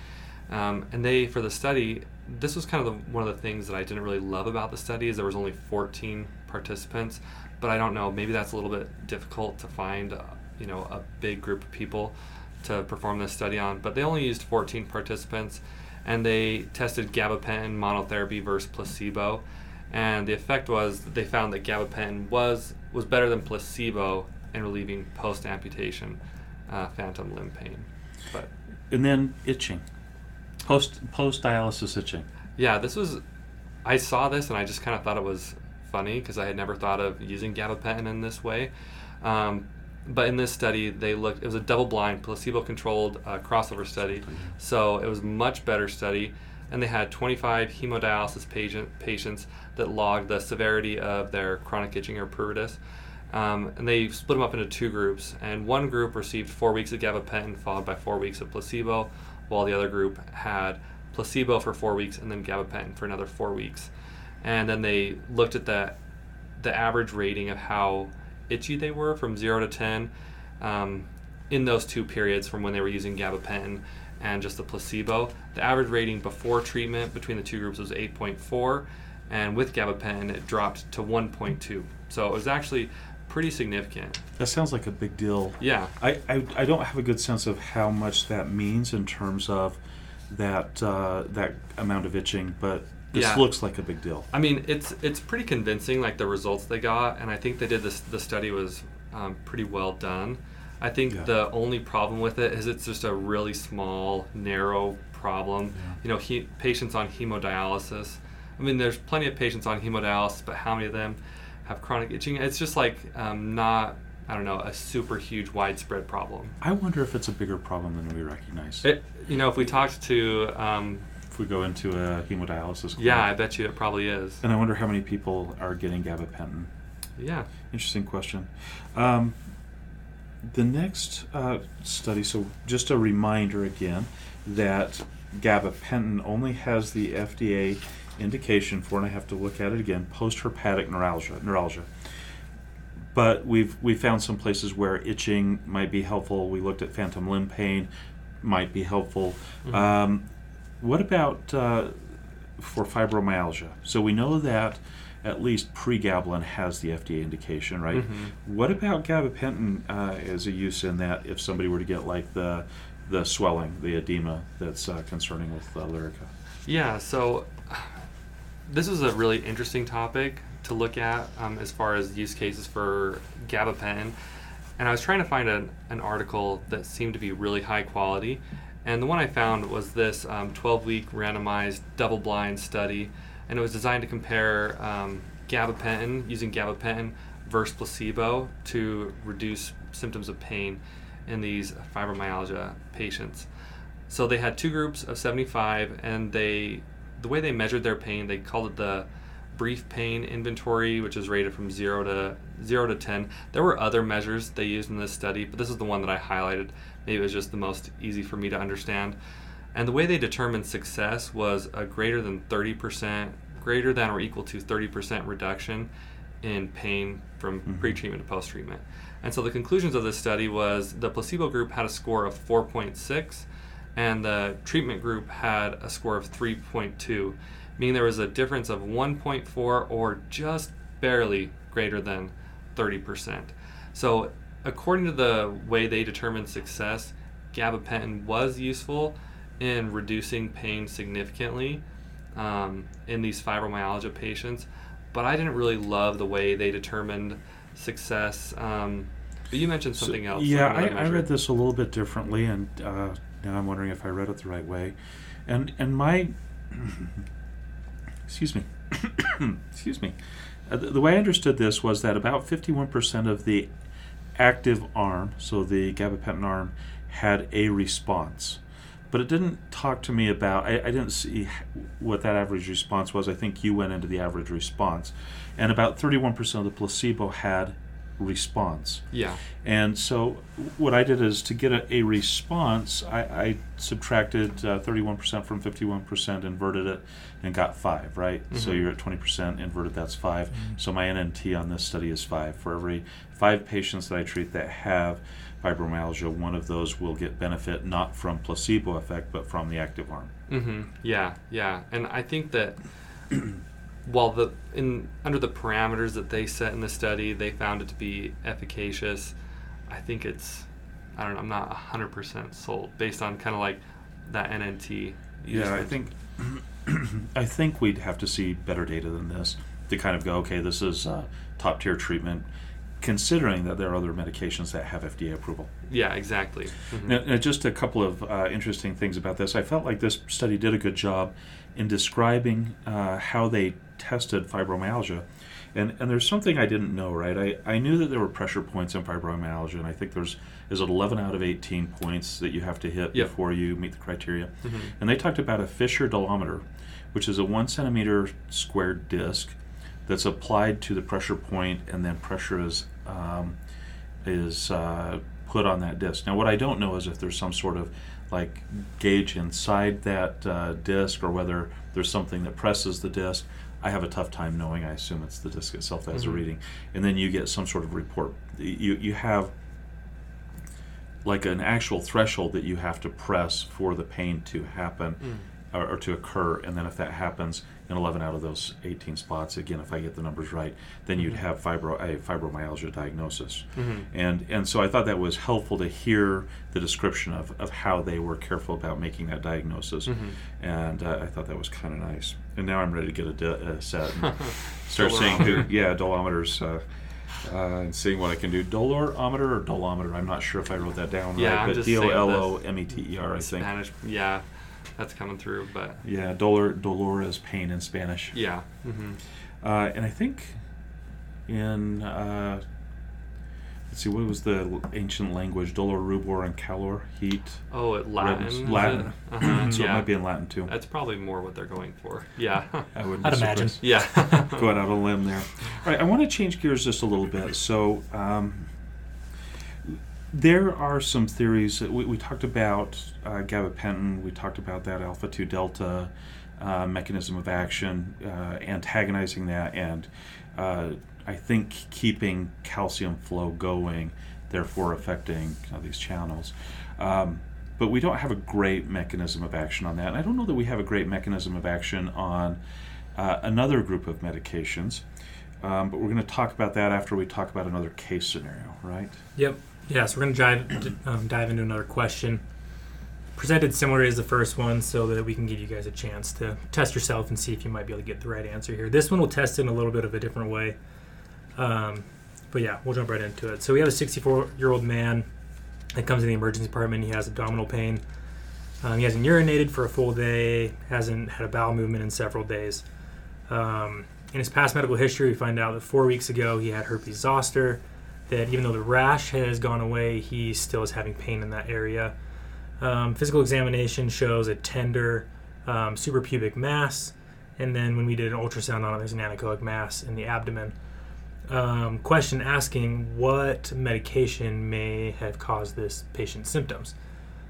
C: Um, and they, for the study, this was kind of the, one of the things that I didn't really love about the study is there was only 14 participants, but I don't know, maybe that's a little bit difficult to find, uh, you know, a big group of people to perform this study on. But they only used 14 participants, and they tested gabapentin monotherapy versus placebo, and the effect was they found that gabapentin was was better than placebo in relieving post amputation uh, phantom limb pain. But
A: And then itching, post post dialysis itching.
C: yeah, this was. I saw this and I just kind of thought it was funny because I had never thought of using gabapentin in this way. Um, but in this study, they looked. It was a double-blind, placebo-controlled uh, crossover study, so it was much better study. And they had 25 hemodialysis patient, patients that logged the severity of their chronic itching or pruritus. Um, and they split them up into two groups. And one group received four weeks of gabapentin, followed by four weeks of placebo, while the other group had placebo for four weeks and then gabapentin for another four weeks. And then they looked at the the average rating of how itchy they were from zero to ten um, in those two periods from when they were using gabapentin and just the placebo. The average rating before treatment between the two groups was 8.4, and with gabapentin it dropped to 1.2. So it was actually pretty significant.
A: That sounds like a big deal.
C: Yeah.
A: I, I, I don't have a good sense of how much that means in terms of that uh, that amount of itching, but this
C: Yeah.
A: looks like a big deal.
C: I mean, it's it's pretty convincing, like the results they got, and I think they did this. The study was um, pretty well done. I think
A: Yeah.
C: the only problem with it is it's just a really small, narrow problem.
A: Yeah.
C: You know, he, patients on hemodialysis. I mean, there's plenty of patients on hemodialysis, but how many of them have chronic itching? It's just like um, not, I don't know, a super huge, widespread problem.
A: I wonder if it's a bigger problem than we recognize.
C: It, you know, if we talked to, um,
A: if we go into a hemodialysis clinic.
C: yeah, I bet you it probably is.
A: And I wonder how many people are getting gabapentin.
C: Yeah.
A: Interesting question. Um, the next uh, study, so just a reminder again that gabapentin only has the FDA indication for, and I have to look at it again, post-herpetic neuralgia. neuralgia. But we've we found some places where itching might be helpful. We looked at phantom limb pain, might be helpful.
C: Mhm.
A: Um, what about uh, for fibromyalgia? So we know that at least pregabalin has the FDA indication, right?
C: Mhm.
A: What about gabapentin uh, as a use in that if somebody were to get like the the swelling, the edema that's uh, concerning with uh, Lyrica?
C: Yeah, so this was a really interesting topic to look at um, as far as use cases for gabapentin. And I was trying to find an, an article that seemed to be really high quality. And the one I found was this 12 week randomized double blind study. And it was designed to compare um, gabapentin, using gabapentin versus placebo to reduce symptoms of pain in these fibromyalgia patients. So they had two groups of 75, and they, the way they measured their pain, they called it the brief pain inventory, which is rated from zero to zero to 10. There were other measures they used in this study, but this is the one that I highlighted. Maybe it was just the most easy for me to understand. And the way they determined success was a greater than 30%, greater than or equal to 30% reduction in pain from
A: Mhm.
C: pre-treatment to post-treatment. And so the conclusions of this study was the placebo group had a score of 4.6 and the treatment group had a score of 3.2, meaning there was a difference of 1.4 or just barely greater than 30%. So, according to the way they determined success, gabapentin was useful in reducing pain significantly um, in these fibromyalgia patients, but I didn't really love the way they determined success. Um, but you mentioned
A: So,
C: something else.
A: Yeah, I, I read this a little bit differently, and uh, now I'm wondering if I read it the right way. And and my excuse me, excuse me. Uh, the, the way I understood this was that about 51% of the active arm, so the gabapentin arm, had a response. But it didn't talk to me about. I, I didn't see what that average response was. I think you went into the average response, and about 31% of the placebo had response.
C: Yeah.
A: And so what I did is to get a, a response, I, I subtracted uh, 31% from 51%, inverted it, and got 5, right? So
C: Mhm.
A: you're at 20%, inverted, that's 5. So my NNT on this study is 5. For every 5 patients that I treat that have fibromyalgia, one of those will get benefit not from placebo effect, but from the active arm.
C: Mm-hmm. Yeah, yeah, and I think that while the in under the parameters that they set in the study, they found it to be efficacious. I think it's I don't know. I'm not hundred percent sold based on kind of like that NNT.
A: Yeah, I think I think we'd have to see better data than this to kind of go, okay, this is uh, top tier treatment, considering that there are other medications that have FDA approval.
C: Yeah, exactly. Mhm.
A: Now, now, just a couple of uh, interesting things about this. I felt like this study did a good job in describing uh, how they tested fibromyalgia. And, and there's something I didn't know, right? I, I knew that there were pressure points in fibromyalgia, and I think there's is it 11 out of 18 points that you have to hit
C: Yep.
A: before you meet the criteria.
C: Mhm.
A: And they talked about a Fischer dolometer, which is a one centimeter squared disc that's applied to the pressure point, and then pressure is um, is uh, put on that disc. Now, what I don't know is if there's some sort of like gauge inside that uh, disc, or whether there's something that presses the disc. I have a tough time knowing. I assume it's the disc itself that has a
C: Mhm.
A: reading, and then you get some sort of report. You you have like an actual threshold that you have to press for the pain to happen
C: Mm.
A: or, or to occur and then if that happens in 11 out of those 18 spots again if i get the numbers right then you'd
C: Mhm.
A: have fibro, a fibromyalgia diagnosis
C: Mhm.
A: and and so i thought that was helpful to hear the description of, of how they were careful about making that diagnosis
C: Mhm.
A: and uh, i thought that was kind of nice and now i'm ready to get a, di- a set and start seeing who yeah dolometers uh, uh, and seeing what I can do. Dolorometer or dolometer? I'm not sure if I wrote that down
C: Yeah,
A: right, but D O L O M E T E R, I think.
C: Spanish. Yeah, that's coming through, but
A: Yeah, dolor dolor is pain in Spanish.
C: yeah. hmm
A: Uh, and I think in uh, let's see, what was the ancient language? Dolor, rubor, and calor, heat.
C: Oh, it Latin.
A: redness. Latin.
C: it? Uh-huh,
A: so
C: yeah.
A: it might be in Latin too.
C: That's probably more what they're going for. Yeah.
A: I wouldn't
B: I'd imagine.
C: yeah.
A: Going out on a limb there. All right, I want to change gears just a little bit. So, um, there are some theories. that We, we talked about uh, gabapentin. We talked about that alpha 2 delta uh, mechanism of action, uh, antagonizing that, and uh, I think keeping calcium flow going, therefore affecting uh, these channels. Um, but we don't have a great mechanism of action on that. And I don't know that we have a great mechanism of action on uh, another group of medications. Um, but we're going to talk about that after we talk about another case scenario, right?
B: Yep. Yeah, so we're going to dive, um, dive into another question. Presented similar as the first one so that we can give you guys a chance to test yourself and see if you might be able to get the right answer here. This one will test in a little bit of a different way. Um, but yeah, we'll jump right into it. So we have a 64 year old man that comes in the emergency department. He has abdominal pain. Um, he hasn't urinated for a full day, hasn't had a bowel movement in several days. Um, in his past medical history, we find out that four weeks ago he had herpes zoster, that even though the rash has gone away, he still is having pain in that area. Um, physical examination shows a tender um, suprapubic mass, and then when we did an ultrasound on it, there's an anechoic mass in the abdomen. Um, question asking what medication may have caused this patient's symptoms.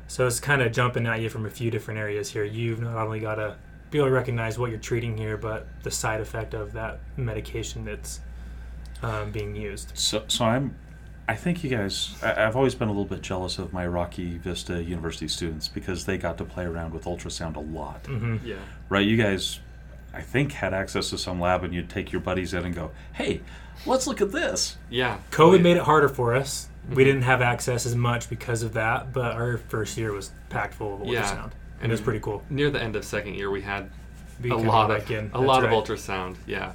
B: So it's kind of jumping at you from a few different areas here. You've not only got to be able to recognize what you're treating here, but the side effect of that medication that's um, being used.
A: So, so I'm I think you guys. I, I've always been a little bit jealous of my Rocky Vista University students because they got to play around with ultrasound a lot.
B: hmm
C: Yeah.
A: Right? You guys, I think, had access to some lab, and you'd take your buddies in and go, "Hey, let's look at this."
C: Yeah.
B: COVID
C: Oh, yeah.
B: made it harder for us. We
C: Mhm.
B: didn't have access as much because of that, but our first year was packed full of ultrasound,
C: Yeah.
B: and it was pretty cool.
C: Near the end of second year, we had
B: We
C: a lot of a
B: That's
C: lot
B: right.
C: of ultrasound. Yeah.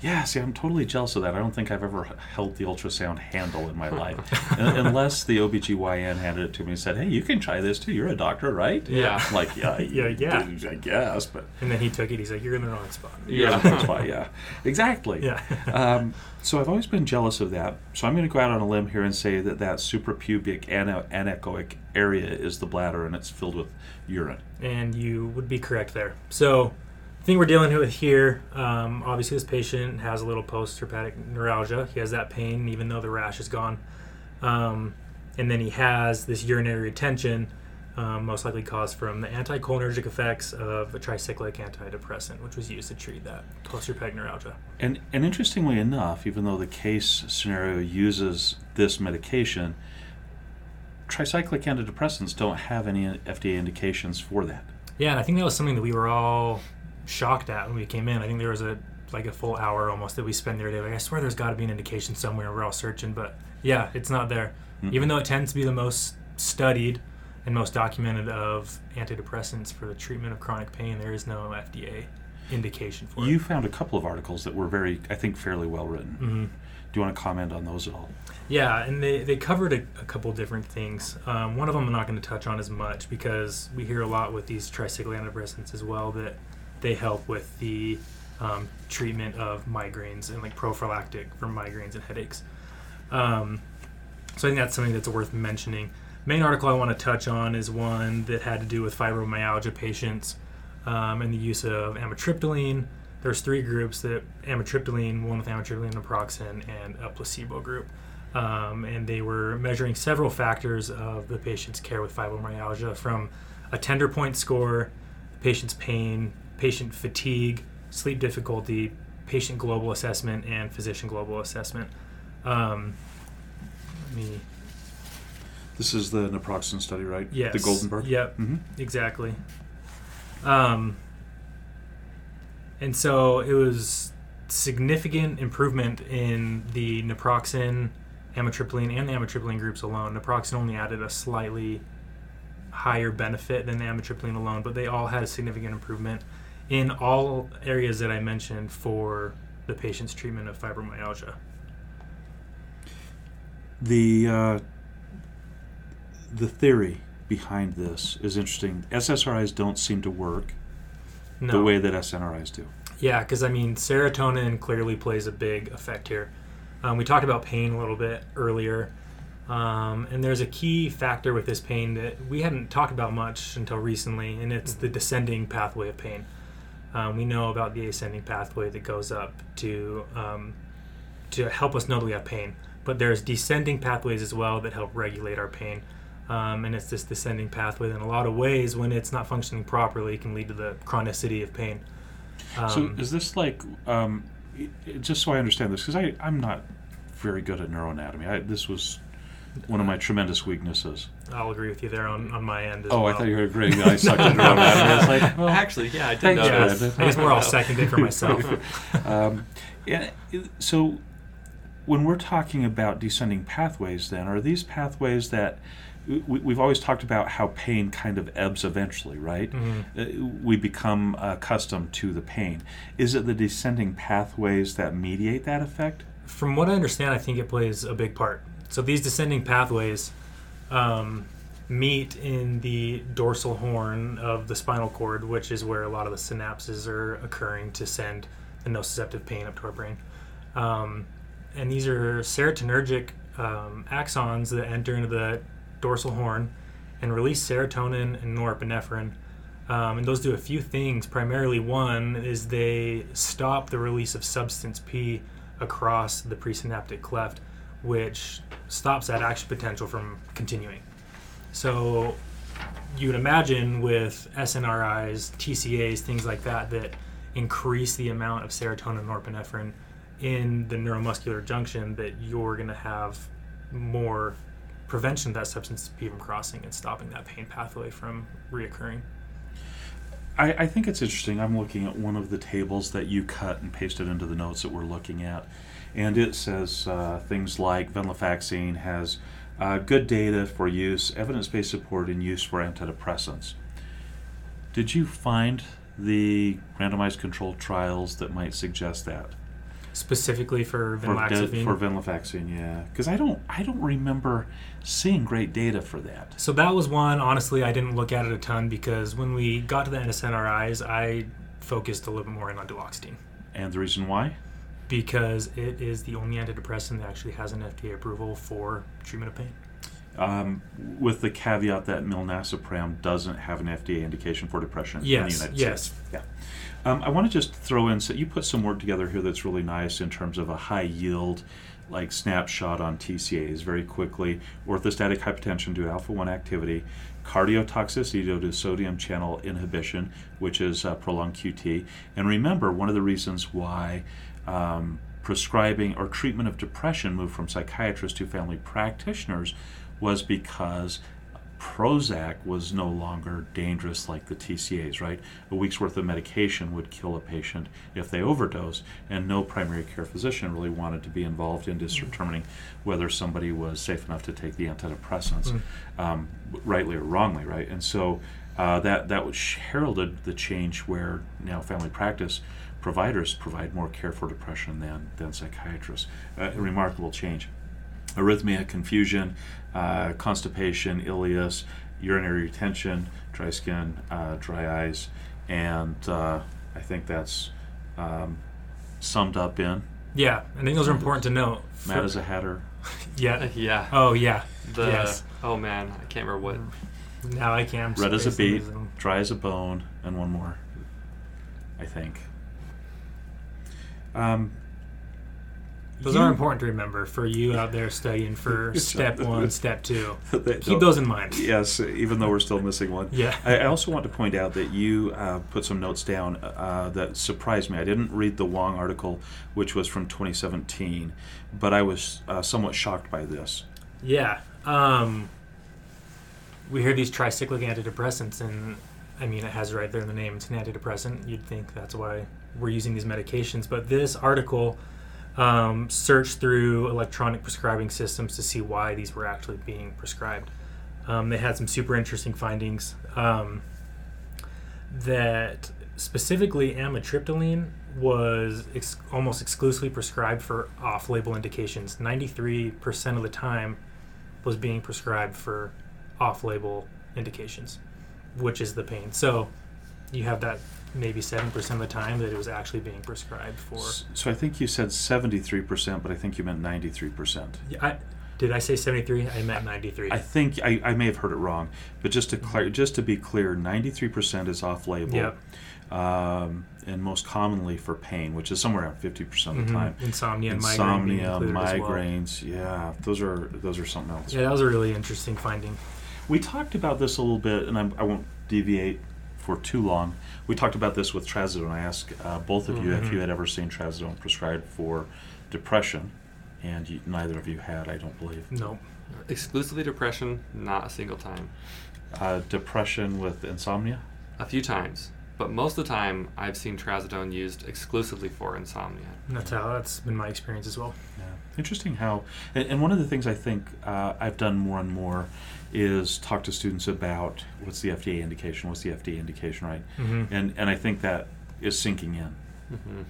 A: Yeah, see, I'm totally jealous of that. I don't think I've ever held the ultrasound handle in my life. Unless the OBGYN handed it to me and said, hey, you can try this too. You're a doctor, right?
C: Yeah.
A: I'm like, yeah,
B: Yeah, yeah.
A: I guess, but
B: And then he took it. He's like, "You're in the wrong spot."
A: yeah,
C: Yeah.
A: that's why, yeah. Exactly.
B: Yeah.
A: um, so I've always been jealous of that. So I'm going to go out on a limb here and say that that suprapubic ana- anechoic area is the bladder and it's filled with urine.
B: and you would be correct there. So, thing we're dealing with here, um, obviously, this patient has a little post-herpetic neuralgia. He has that pain, even though the rash is gone. Um, and then he has this urinary retention, um, most likely caused from the anticholinergic effects of a tricyclic antidepressant, which was used to treat that post-herpetic neuralgia.
A: And, and interestingly enough, even though the case scenario uses this medication, tricyclic antidepressants don't have any FDA indications for that.
B: Yeah, and I think that was something that we were all shocked at when we came in. I think there was a like a full hour almost that we spent there. Like I swear, there's got to be an indication somewhere. We're all searching, but yeah, it's not there.
A: Mhm.
B: Even though it tends to be the most studied and most documented of antidepressants for the treatment of chronic pain, there is no FDA indication for
A: You
B: it.
A: found a couple of articles that were very, I think, fairly well written.
B: hmm
A: Do you want to comment on those at all?
B: Yeah, and they, they covered a, a couple different things. Um, one of them I'm not going to touch on as much because we hear a lot with these tricyclic antidepressants as well that they help with the um, treatment of migraines and like prophylactic for migraines and headaches. Um, so I think that's something that's worth mentioning. Main article I want to touch on is one that had to do with fibromyalgia patients um, and the use of amitriptyline. There's three groups that amitriptyline, one with amitriptyline naproxen, and a placebo group. Um, and they were measuring several factors of the patient's care with fibromyalgia from a tender point score, the patient's pain, patient fatigue, sleep difficulty, patient global assessment, and physician global assessment. Um, let me
A: This is the naproxen study, right?
B: Yes.
A: The Goldenberg?
B: Yep.
A: hmm
B: Exactly. Um, and so it was significant improvement in the naproxen, amitriptyline, and the amitriptyline groups alone. Naproxen only added a slightly higher benefit than the amitriptyline alone, but they all had a significant improvement in all areas that I mentioned for the patient's treatment of fibromyalgia.
A: The uh, the theory behind this is interesting. SSRIs don't seem to work
B: No.
A: the way that SNRIs do.
B: Yeah, because I mean, serotonin clearly plays a big effect here. Um, we talked about pain a little bit earlier, um, and there's a key factor with this pain that we hadn't talked about much until recently, and it's the descending pathway of pain. Um, we know about the ascending pathway that goes up to um, to help us know that we have pain, but there's descending pathways as well that help regulate our pain. Um, and it's this descending pathway that in a lot of ways, when it's not functioning properly, can lead to the chronicity of pain. Um,
A: so is this like um, just so I understand this because I'm not very good at neuroanatomy. I, this was one of my tremendous weaknesses.
B: I'll agree with you there on, on my end as
A: Oh,
B: well.
A: I thought you were agreeing I sucked at neuroanatomy. It's like, well,
C: Actually, yeah, I did
A: Thanks,
C: know
B: Yeah. I guess we're all seconded for myself.
A: um, yeah, so when we're talking about descending pathways, then are these pathways that we, we've always talked about how pain kind of ebbs eventually, right?
B: Mhm.
A: Uh, we become accustomed to the pain. Is it the descending pathways that mediate that effect?
B: From what I understand, I think it plays a big part. So these descending pathways um, meet in the dorsal horn of the spinal cord, which is where a lot of the synapses are occurring to send the nociceptive pain up to our brain. Um, and these are serotonergic um, axons that enter into the dorsal horn and release serotonin and norepinephrine. Um, and those do a few things. Primarily, one is they stop the release of substance P across the presynaptic cleft, which stops that action potential from continuing. So, you would imagine with SNRIs, TCAs, things like that, that increase the amount of serotonin and norepinephrine in the neuromuscular junction, that you're going to have more prevention of that substance from crossing and stopping that pain pathway from reoccurring.
A: I, I think it's interesting. I'm looking at one of the tables that you cut and pasted into the notes that we're looking at, and it says uh, things like venlafaxine has uh, good data for use, evidence-based support in use for antidepressants. Did you find the randomized controlled trials that might suggest that?
B: Specifically for
A: for, de-
B: venlafaxine.
A: for venlafaxine, yeah, because I don't I don't remember seeing great data for that.
B: So that was one. Honestly, I didn't look at it a ton because when we got to the NSNRIs, I focused a little bit more in on duloxetine
A: And the reason why?
B: Because it is the only antidepressant that actually has an FDA approval for treatment of pain.
A: Um, with the caveat that milnacipran doesn't have an FDA indication for depression in the
B: Yes,
A: United
B: yes.
A: States. Yeah. Um, I want to just throw in, so you put some word together here that's really nice in terms of a high yield, like snapshot on TCAs very quickly. Orthostatic hypotension due to alpha 1 activity, cardiotoxicity due to sodium channel inhibition, which is uh, prolonged QT. And remember, one of the reasons why um, prescribing or treatment of depression moved from psychiatrists to family practitioners was because Prozac was no longer dangerous like the TCAs, right? A week's worth of medication would kill a patient if they overdosed, and no primary care physician really wanted to be involved in determining whether somebody was safe enough to take the antidepressants,
B: Mm.
A: um, rightly or wrongly, right? And so uh, that that was heralded the change where now family practice providers provide more care for depression than than psychiatrists. Uh, a remarkable change arrhythmia, confusion, uh, constipation, ileus, urinary retention, dry skin, uh, dry eyes, and uh, I think that's um, summed up in
B: Yeah, I think those are important to note.
A: Matt is a hatter.
B: yeah.
C: yeah.
B: Oh yeah.
C: The
B: yes.
C: oh man, I can't remember what.
B: Now I can.
A: Red as a beet, dry as a bone, and one more, I think. Um,
B: Those
A: you-
B: are important to remember for you out there studying for step one, step two. Keep those in mind.
A: Yes, even though we're still missing one.
B: Yeah.
A: I, I also want to point out that you uh, put some notes down uh, that surprised me. I didn't read the Wong article, which was from 2017, but I was uh, somewhat shocked by this.
B: Yeah. Um, we hear these tricyclic antidepressants, and I mean, it has right there in the name. It's an antidepressant. You'd think that's why we're using these medications. But this article um, searched through electronic prescribing systems to see why these were actually being prescribed. Um, they had some super interesting findings um, that specifically amitriptyline was ex- almost exclusively prescribed for off-label indications. 93% of the time was being prescribed for off-label indications, which is the pain. So you have that maybe 7% of the time that it was actually being prescribed for.
A: So I think you said 73%, but I think you meant 93%.
B: Yeah, I, did I say 73? I meant 93.
A: I think I, I may have heard it wrong, but just to clar- just to be clear, 93% is off-label,
B: Yep.
A: um, and most commonly for pain, which is somewhere around 50% of the
B: Mhm.
A: time.
B: Insomnia and migraine
A: Insomnia,
B: well.
A: migraines, yeah, those are those are something else.
B: Yeah, that was a really interesting finding.
A: We talked about this a little bit, and I'm, I won't deviate for too long. We talked about this with trazodone. I asked uh, both of you if
B: Mhm.
A: you had ever seen trazodone prescribed for depression, and you, neither of you had, I don't believe.
B: No.
C: Exclusively depression, not a single time.
A: Uh, depression with insomnia.
C: A few times, but most of the time I've seen trazodone used exclusively for insomnia.
B: That's how that's been my experience as well.
A: Yeah. Interesting how, and, and one of the things I think uh, I've done more and more is talk to students about what's the FDA indication, what's the FDA indication, right?
B: hmm
A: And and I think that is sinking in.
C: hmm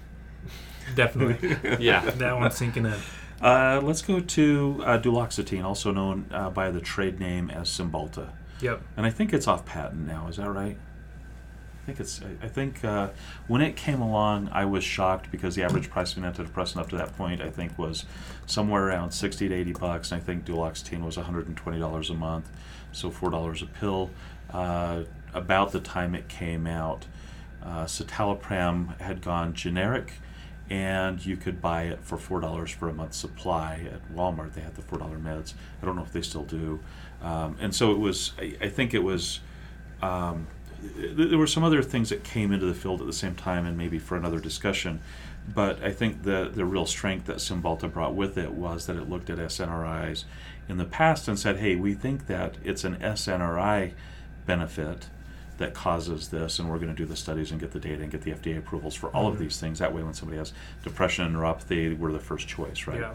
B: Definitely.
C: Yeah.
B: that one's sinking in.
A: Uh, let's go to uh, duloxetine, also known uh, by the trade name as Cymbalta,
B: Yep.
A: and I think it's off patent now. Is that right? I think it's. I, think uh, when it came along, I was shocked because the average price of an antidepressant up to that point, I think, was somewhere around sixty to eighty bucks, and I think duloxetine was one hundred and twenty dollars a month, so four dollars a pill. Uh, about the time it came out, uh, citalopram had gone generic, and you could buy it for four dollars for a month's supply at Walmart. They had the four dollar meds. I don't know if they still do, um, and so it was. I, I think it was. Um, there were some other things that came into the field at the same time, and maybe for another discussion. but I think the the real strength that Cymbalta brought with it was that it looked at SNRIs in the past and said, "Hey, we think that it's an SNRI benefit that causes this, and we're going to do the studies and get the data and get the FDA approvals for all of
B: Mhm.
A: these things. That way, when somebody has depression and neuropathy, we're the first choice, right?"
B: Yeah.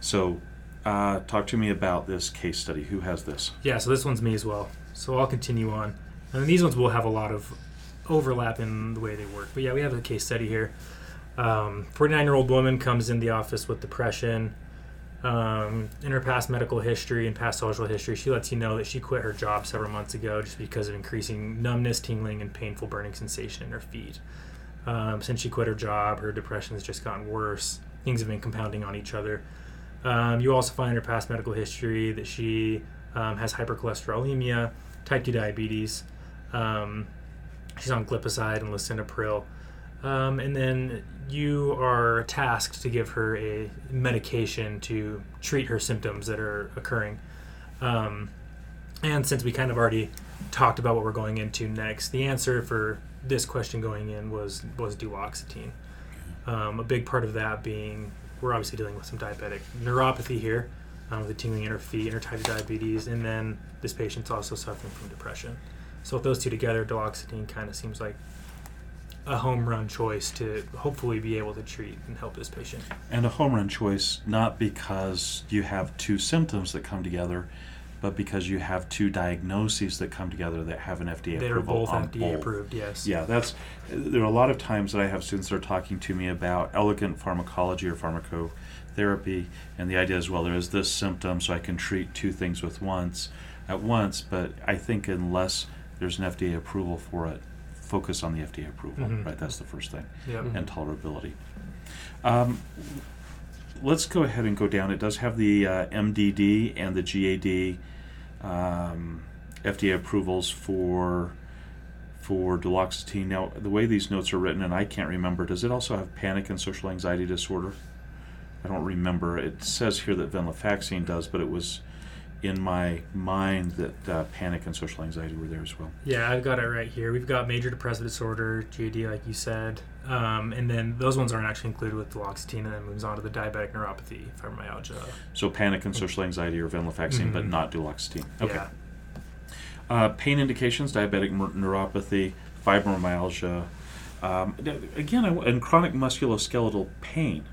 A: So, uh, talk to me about this case study. Who has this?
B: Yeah, so this one's me as well. So I'll continue on. And these ones will have a lot of overlap in the way they work. But yeah, we have a case study here. 49 year old woman comes in the office with depression. Um, in her past medical history and past social history, she lets you know that she quit her job several months ago just because of increasing numbness, tingling, and painful burning sensation in her feet. Um, since she quit her job, her depression has just gotten worse. Things have been compounding on each other. Um, you also find in her past medical history that she um, has hypercholesterolemia, type 2 diabetes. Um, she's on glipizide and lisinopril. Um, and then you are tasked to give her a medication to treat her symptoms that are occurring. Um, and since we kind of already talked about what we're going into next, the answer for this question going in was was duloxetine. Um, a big part of that being we're obviously dealing with some diabetic neuropathy here, um, with the tingling in her feet and her type 2 diabetes, and then this patient's also suffering from depression. So with those two together, duloxetine kind of seems like a home run choice to hopefully be able to treat and help this patient.
A: And a home run choice, not because you have two symptoms that come together, but because you have two diagnoses that come together that have an FDA approval
B: both
A: on
B: FDA
A: both.
B: approved, yes.
A: Yeah, that's. There are a lot of times that I have students that are talking to me about elegant pharmacology or pharmacotherapy, and the idea is, well, there is this symptom, so I can treat two things with once, at once. But I think unless there's an FDA approval for it, focus on the FDA approval.
B: Mhm.
A: Right, that's the first thing
B: Yep.
A: And tolerability. Um, let's go ahead and go down. It does have the uh, MDD and the GAD um, FDA approvals for for duloxetine. Now, the way these notes are written, and I can't remember, does it also have panic and social anxiety disorder? I don't remember. It says here that venlafaxine does, but it was in my mind that uh, panic and social anxiety were there as well.
B: Yeah, I've got it right here. We've got major depressive disorder, GAD, like you said, um, and then those ones aren't actually included with duloxetine, and then moves on to the diabetic neuropathy, fibromyalgia.
A: So panic and social anxiety or venlafaxine, but
B: Mhm.
A: not duloxetine. Okay.
B: Yeah.
A: Uh, pain indications: diabetic neur- neuropathy, fibromyalgia, um, again, I w- and chronic musculoskeletal pain.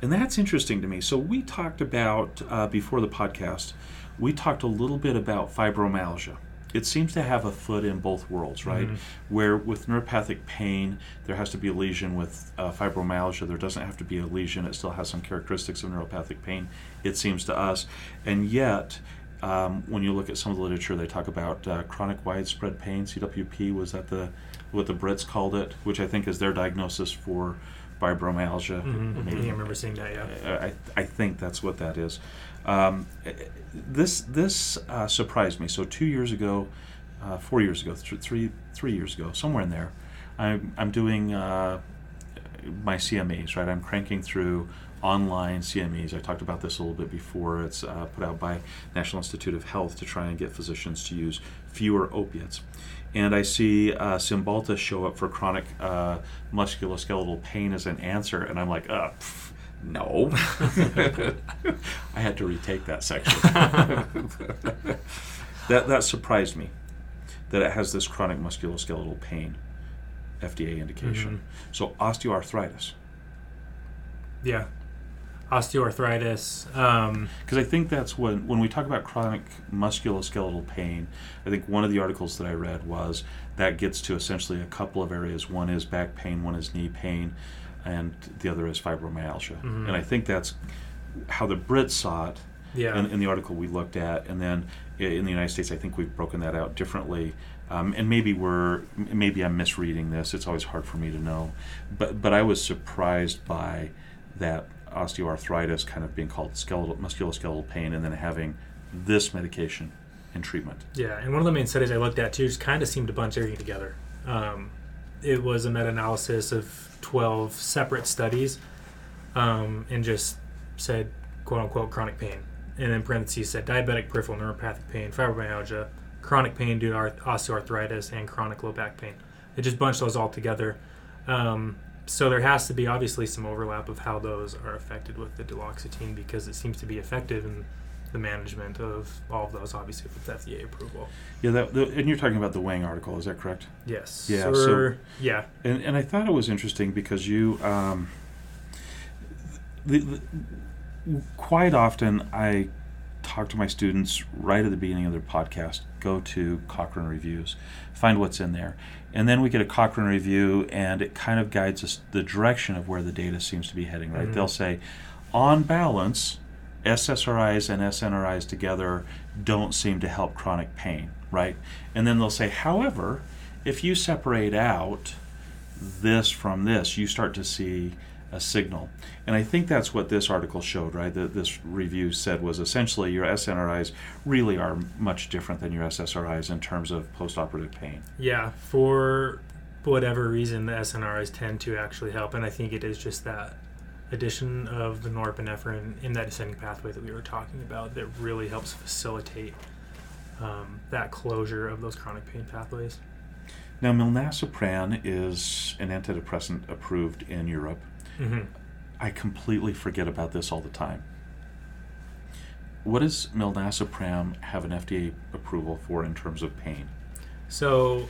A: And that's interesting to me. So we talked about uh, before the podcast. We talked a little bit about fibromyalgia. It seems to have a foot in both worlds, right?
B: Mhm.
A: Where with neuropathic pain, there has to be a lesion. With uh, fibromyalgia, there doesn't have to be a lesion. It still has some characteristics of neuropathic pain, it seems to us. And yet, um, when you look at some of the literature, they talk about uh, chronic widespread pain, CWP. Was that the what the Brits called it? Which I think is their diagnosis for fibromyalgia.
B: Mhm.
A: Maybe-
B: I remember seeing that, yeah.
A: uh, I, I think that's what that is. Um, this this uh, surprised me. So two years ago, uh, four years ago, th- three three years ago, somewhere in there, I'm I'm doing uh, my CMEs. Right, I'm cranking through online CMEs. I talked about this a little bit before. It's uh, put out by National Institute of Health to try and get physicians to use fewer opiates. And I see uh, Cymbalta show up for chronic uh, musculoskeletal pain as an answer, and I'm like, uh, pff, no. I had to retake that section. that that surprised me that it has this chronic musculoskeletal pain FDA indication. So osteoarthritis,
B: Yeah. Osteoarthritis. Um,
A: because I think that's when when we talk about chronic musculoskeletal pain. I think one of the articles that I read was that gets to essentially a couple of areas. One is back pain, one is knee pain, and the other is fibromyalgia.
B: Mhm.
A: And I think that's how the Brits saw it.
B: yeah.
A: in, in the article we looked at, and then in the United States, I think we've broken that out differently. Um, and maybe we're maybe I'm misreading this. It's always hard for me to know, but but I was surprised by that osteoarthritis kind of being called skeletal musculoskeletal pain, and then having this medication and treatment.
B: Yeah, and one of the main studies I looked at too just kind of seemed to bunch everything together. Um, it was a meta-analysis of 12 separate studies, um, and just said "quote unquote" chronic pain, and in parentheses said diabetic peripheral neuropathic pain, fibromyalgia, chronic pain due to osteoarthritis, and chronic low back pain. It just bunched those all together. Um, so there has to be obviously some overlap of how those are affected with the duloxetine because it seems to be effective in the management of all of those, obviously with FDA approval.
A: Yeah, that, the, and you're talking about the Wang article, is that correct?
B: Yes.
A: Yeah,
B: Or-
A: so-
B: yeah.
A: And, and I thought it was interesting because you, um, the, the, quite often I talk to my students right at the beginning of their podcast, go to Cochrane Reviews, find what's in there. And then we get a Cochrane review, and it kind of guides us the direction of where the data seems to be heading, right?
B: Mhm.
A: They'll say, on balance, SSRIs and SNRIs together don't seem to help chronic pain, right? And then they'll say, however, if you separate out this from this, you start to see a signal. And I think that's what this article showed, right? That this review said was essentially your SNRIs really are much different than your SSRIs in terms of postoperative pain.
B: Yeah. For whatever reason, the SNRIs tend to actually help, and I think it is just that addition of the norepinephrine in that descending pathway that we were talking about that really helps facilitate um, that closure of those chronic pain pathways.
A: Now, milnacipran is an antidepressant approved in Europe.
B: Hmm
A: I completely forget about this all the time. What does milnacipran have an FDA approval for in terms of pain?
B: So,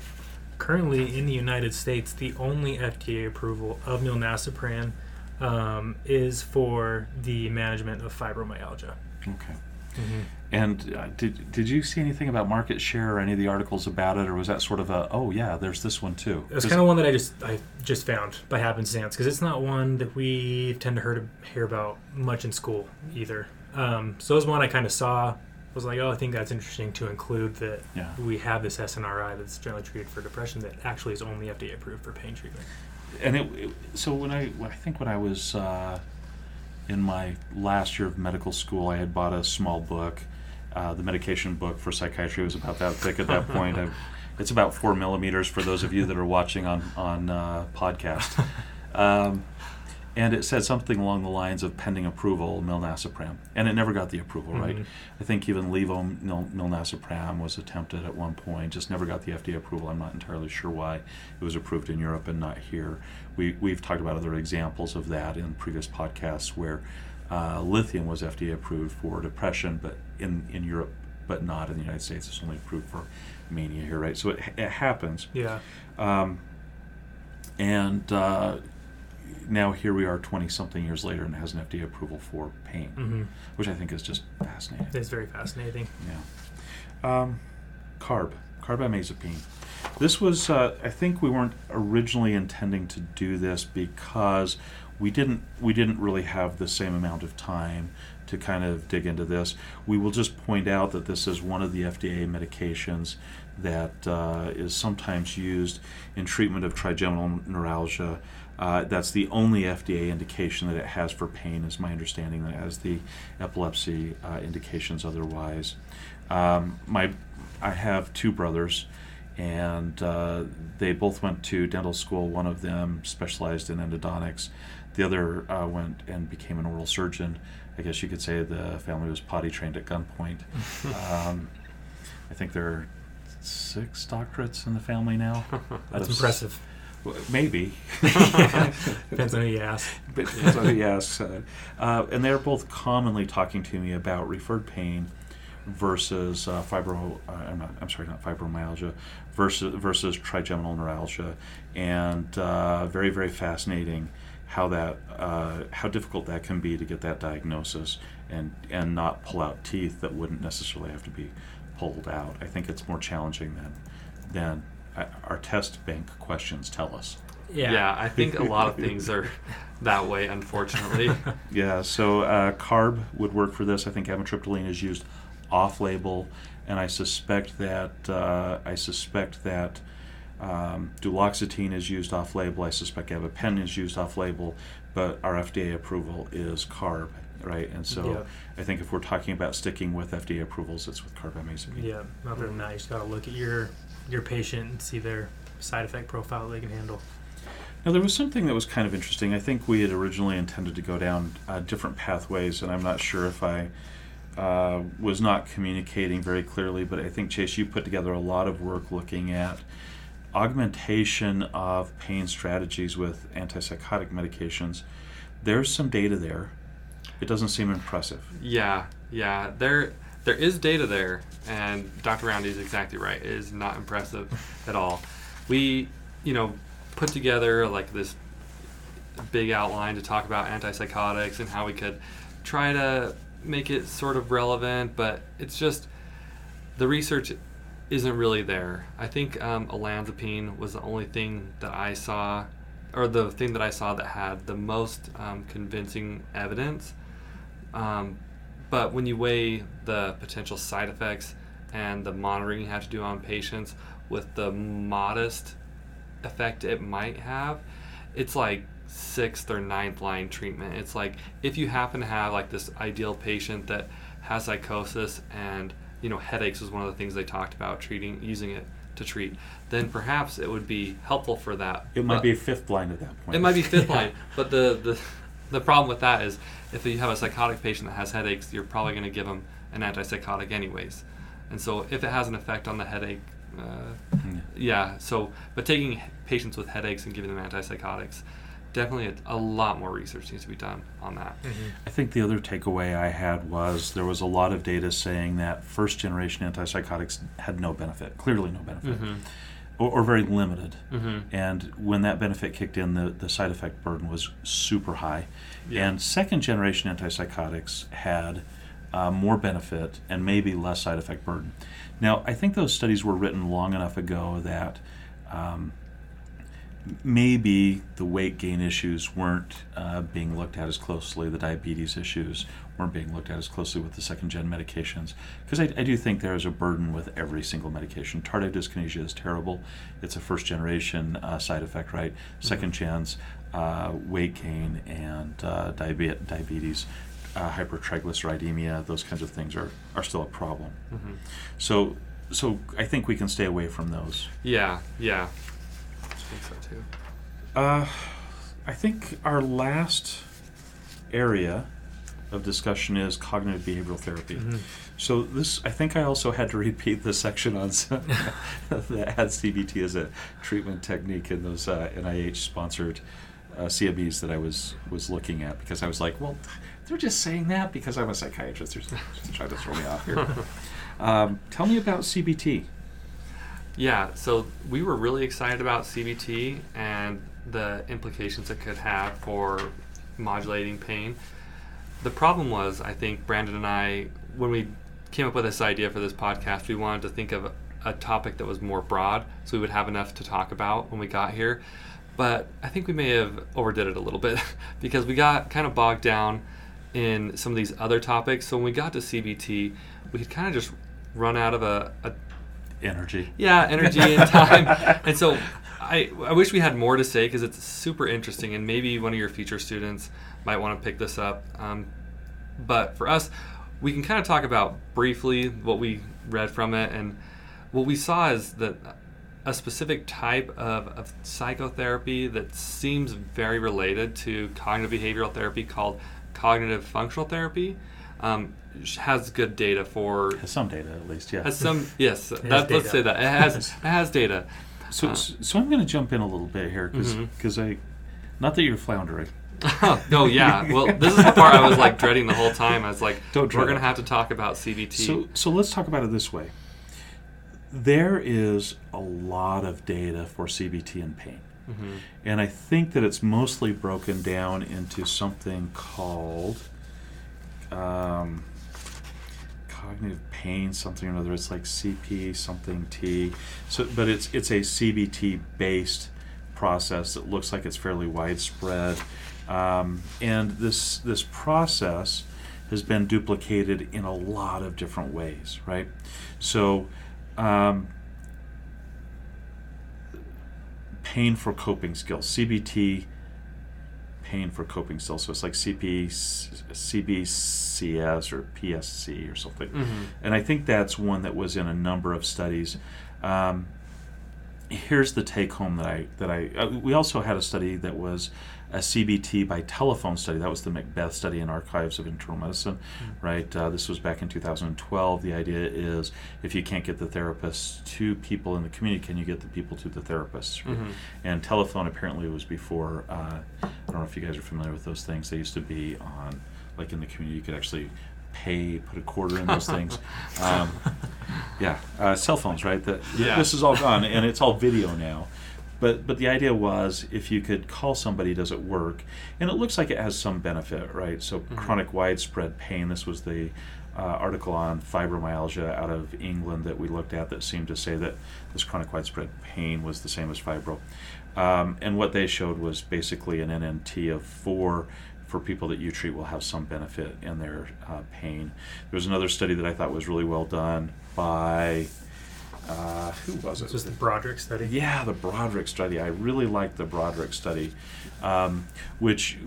B: currently in the United States, the only FDA approval of milnacipran um, is for the management of fibromyalgia.
A: Okay.
B: Mm-hmm.
A: And uh, did did you see anything about market share or any of the articles about it, or was that sort of a oh yeah, there's this one too?
B: It was kind of one that I just I just found by happenstance because it's not one that we tend to hear, hear about much in school either. Um, so it was one I kind of saw. Was like, oh, I think that's interesting to include that
A: yeah.
B: we have this SNRI that's generally treated for depression that actually is only FDA approved for pain treatment.
A: and it, it so when I I think when I was uh, in my last year of medical school, I had bought a small book. Uh, the medication book for psychiatry was about that thick at that point. I, it's about four millimeters for those of you that are watching on on uh, podcast. Um, and it said something along the lines of pending approval milnacipran, and it never got the approval, right?
B: Mhm.
A: I think even levo mil- milnacipran was attempted at one point, just never got the FDA approval. I'm not entirely sure why it was approved in Europe and not here. We, we've talked about other examples of that in previous podcasts where uh, lithium was FDA approved for depression, but in, in Europe, but not in the United States. It's only approved for mania here, right? So it, it happens.
B: Yeah.
A: Um, and uh, now here we are 20 something years later and it has an FDA approval for pain,
B: hmm
A: which I think is just fascinating.
B: It's very fascinating.
A: Yeah. Um, carb, carbamazepine. This was, uh, I think we weren't originally intending to do this because we didn't we didn't really have the same amount of time to kind of dig into this. We will just point out that this is one of the FDA medications that uh, is sometimes used in treatment of trigeminal neuralgia. Uh, that's the only FDA indication that it has for pain, is my understanding. That it has the epilepsy uh, indications otherwise. Um, my, I have two brothers, and uh, they both went to dental school. One of them specialized in endodontics. The other uh, went and became an oral surgeon. I guess you could say the family was potty trained at gunpoint. um, I think there are six doctorates in the family now.
B: That's impressive.
A: Well, Maybe.
B: Depends on who you ask.
A: But, so, yes, uh, uh, and they're both commonly talking to me about referred pain versus uh, fibro. Uh, I'm, not, I'm sorry, not fibromyalgia versus versus trigeminal neuralgia, and uh, very very fascinating how that uh, how difficult that can be to get that diagnosis and and not pull out teeth that wouldn't necessarily have to be pulled out. I think it's more challenging than than uh, our test bank questions tell us.
B: Yeah.
C: I think a lot of things are that way, unfortunately.
A: Yeah, so uh, carb would work for this. I think amitriptyline is used off-label, and I suspect that uh, I suspect that um, duloxetine is used off-label. I suspect gabapentin is used off-label, but our FDA approval is carb, right? And so
B: Yeah.
A: I think if we're talking about sticking with FDA approvals, it's with carbamazepine.
B: Yeah. Other than that, you just got to look at your your patient and see their side effect profile they can handle.
A: Now, there was something that was kind of interesting. I think we had originally intended to go down uh, different pathways, and I'm not sure if I uh, was not communicating very clearly, but I think, Chase, you put together a lot of work looking at augmentation of pain strategies with antipsychotic medications, there's some data there. It doesn't seem impressive.
C: Yeah, yeah. There there is data there, and Dr. Roundy is exactly right. It is not impressive at all. We, you know, put together like this big outline to talk about antipsychotics and how we could try to make it sort of relevant, but it's just the research isn't really there. I think um, olanzapine was the only thing that I saw, or the thing that I saw that had the most um, convincing evidence. Um, but when you weigh the potential side effects and the monitoring you have to do on patients with the modest effect it might have, it's like sixth or ninth line treatment. It's like if you happen to have like this ideal patient that has psychosis and you know headaches was one of the things they talked about treating using it to treat, then perhaps it would be helpful for that.
A: It might
C: But-
A: be fifth line at that point.
C: it might be fifth line, but the, the the problem with that is if you have a psychotic patient that has headaches, you're probably going to give them an antipsychotic anyways, and so if it has an effect on the headache, uh,
A: Mm.
C: yeah. So, but taking patients with headaches and giving them antipsychotics, definitely a, a lot more research needs to be done on that.
A: I think the other takeaway I had was there was a lot of data saying that first generation antipsychotics had no benefit, clearly no benefit,
C: Mhm.
A: or, or very limited.
C: Mhm.
A: And when that benefit kicked in, the, the side effect burden was super high.
C: Yeah.
A: And second generation antipsychotics had uh, more benefit and maybe less side effect burden. Now, I think those studies were written long enough ago that um, maybe the weight gain issues weren't uh, being looked at as closely, the diabetes issues weren't being looked at as closely with the second gen medications. Because I, I do think there is a burden with every single medication. Tardive dyskinesia is terrible, it's a first generation uh, side effect, right? Second gens, uh, weight gain, and uh, diabe- diabetes. Uh, hypertriglyceridemia, those kinds of things are, are still a problem.
C: Mhm.
A: So, so I think we can stay away from those.
C: Yeah, yeah. I think so too.
A: Uh, I think our last area of discussion is cognitive behavioral therapy.
B: Mhm.
A: So this, I think, I also had to repeat the section on that had CBT as a treatment technique in those uh, NIH-sponsored uh, CMEs that I was was looking at because I was like, well, they're just saying that because I'm a psychiatrist. They're trying to throw me off here. um, tell me about CBT.
C: Yeah, so we were really excited about CBT and the implications it could have for modulating pain. The problem was, I think Brandon and I, when we came up with this idea for this podcast, we wanted to think of a topic that was more broad so we would have enough to talk about when we got here. But I think we may have overdid it a little bit because we got kind of bogged down in some of these other topics. So when we got to CBT, we had kind of just run out of a, a
A: Energy.
C: yeah, energy and time. and so I, I wish we had more to say because it's super interesting, and maybe one of your future students might want to pick this up. Um, but for us, we can kind of talk about briefly what we read from it, and what we saw is that a specific type of, of psychotherapy that seems very related to cognitive behavioral therapy called cognitive functional therapy um, has good data for
A: Has some data at least, yeah.
C: has some yes
B: has
C: that, let's say that it has it has data
A: So,
C: Uh,
A: so I'm going to jump in a little bit here because
C: Mhm.
A: I, not that you're floundering.
C: no yeah well this is the part i was like dreading the whole time i was like
A: Don't
C: we're gonna have to talk about cbt
A: So, so let's talk about it this way. There is a lot of data for CBT and pain,
C: Mhm.
A: and I think that it's mostly broken down into something called um, cognitive pain, something or another. It's like CP something T. So, but it's it's a CBT based process that looks like it's fairly widespread, um, and this this process has been duplicated in a lot of different ways, right? So. Um, pain for coping skills, CBT pain for coping skills. So it's like CP, CBCS or PSC or something.
C: Mhm.
A: And I think that's one that was in a number of studies. Um, here's the take home that I that I uh, we also had a study that was a CBT by telephone study. That was the McBeth study in Archives of Internal Medicine, right? Uh, this was back in 2012. The idea is if you can't get the therapists to people in the community, can you get the people to the therapists? right?
C: Mhm.
A: And telephone apparently was before. Uh, I don't know if you guys are familiar with those things. They used to be on, like in the community, you could actually pay, put a quarter in those things. Um, yeah, uh, cell phones, right? That
C: Yeah.
A: this is all gone, and it's all video now. But but the idea was if you could call somebody, does it work? And it looks like it has some benefit, right? So
C: Mhm.
A: chronic widespread pain. This was the uh, article on fibromyalgia out of England that we looked at that seemed to say that this chronic widespread pain was the same as fibro. Um, and what they showed was basically an NNT of four for people that you treat will have some benefit in their uh, pain. There was another study that I thought was really well done by uh, who was it?
B: This was the Broderick study.
A: Yeah, the Broderick study. I really liked the Broderick study, um, which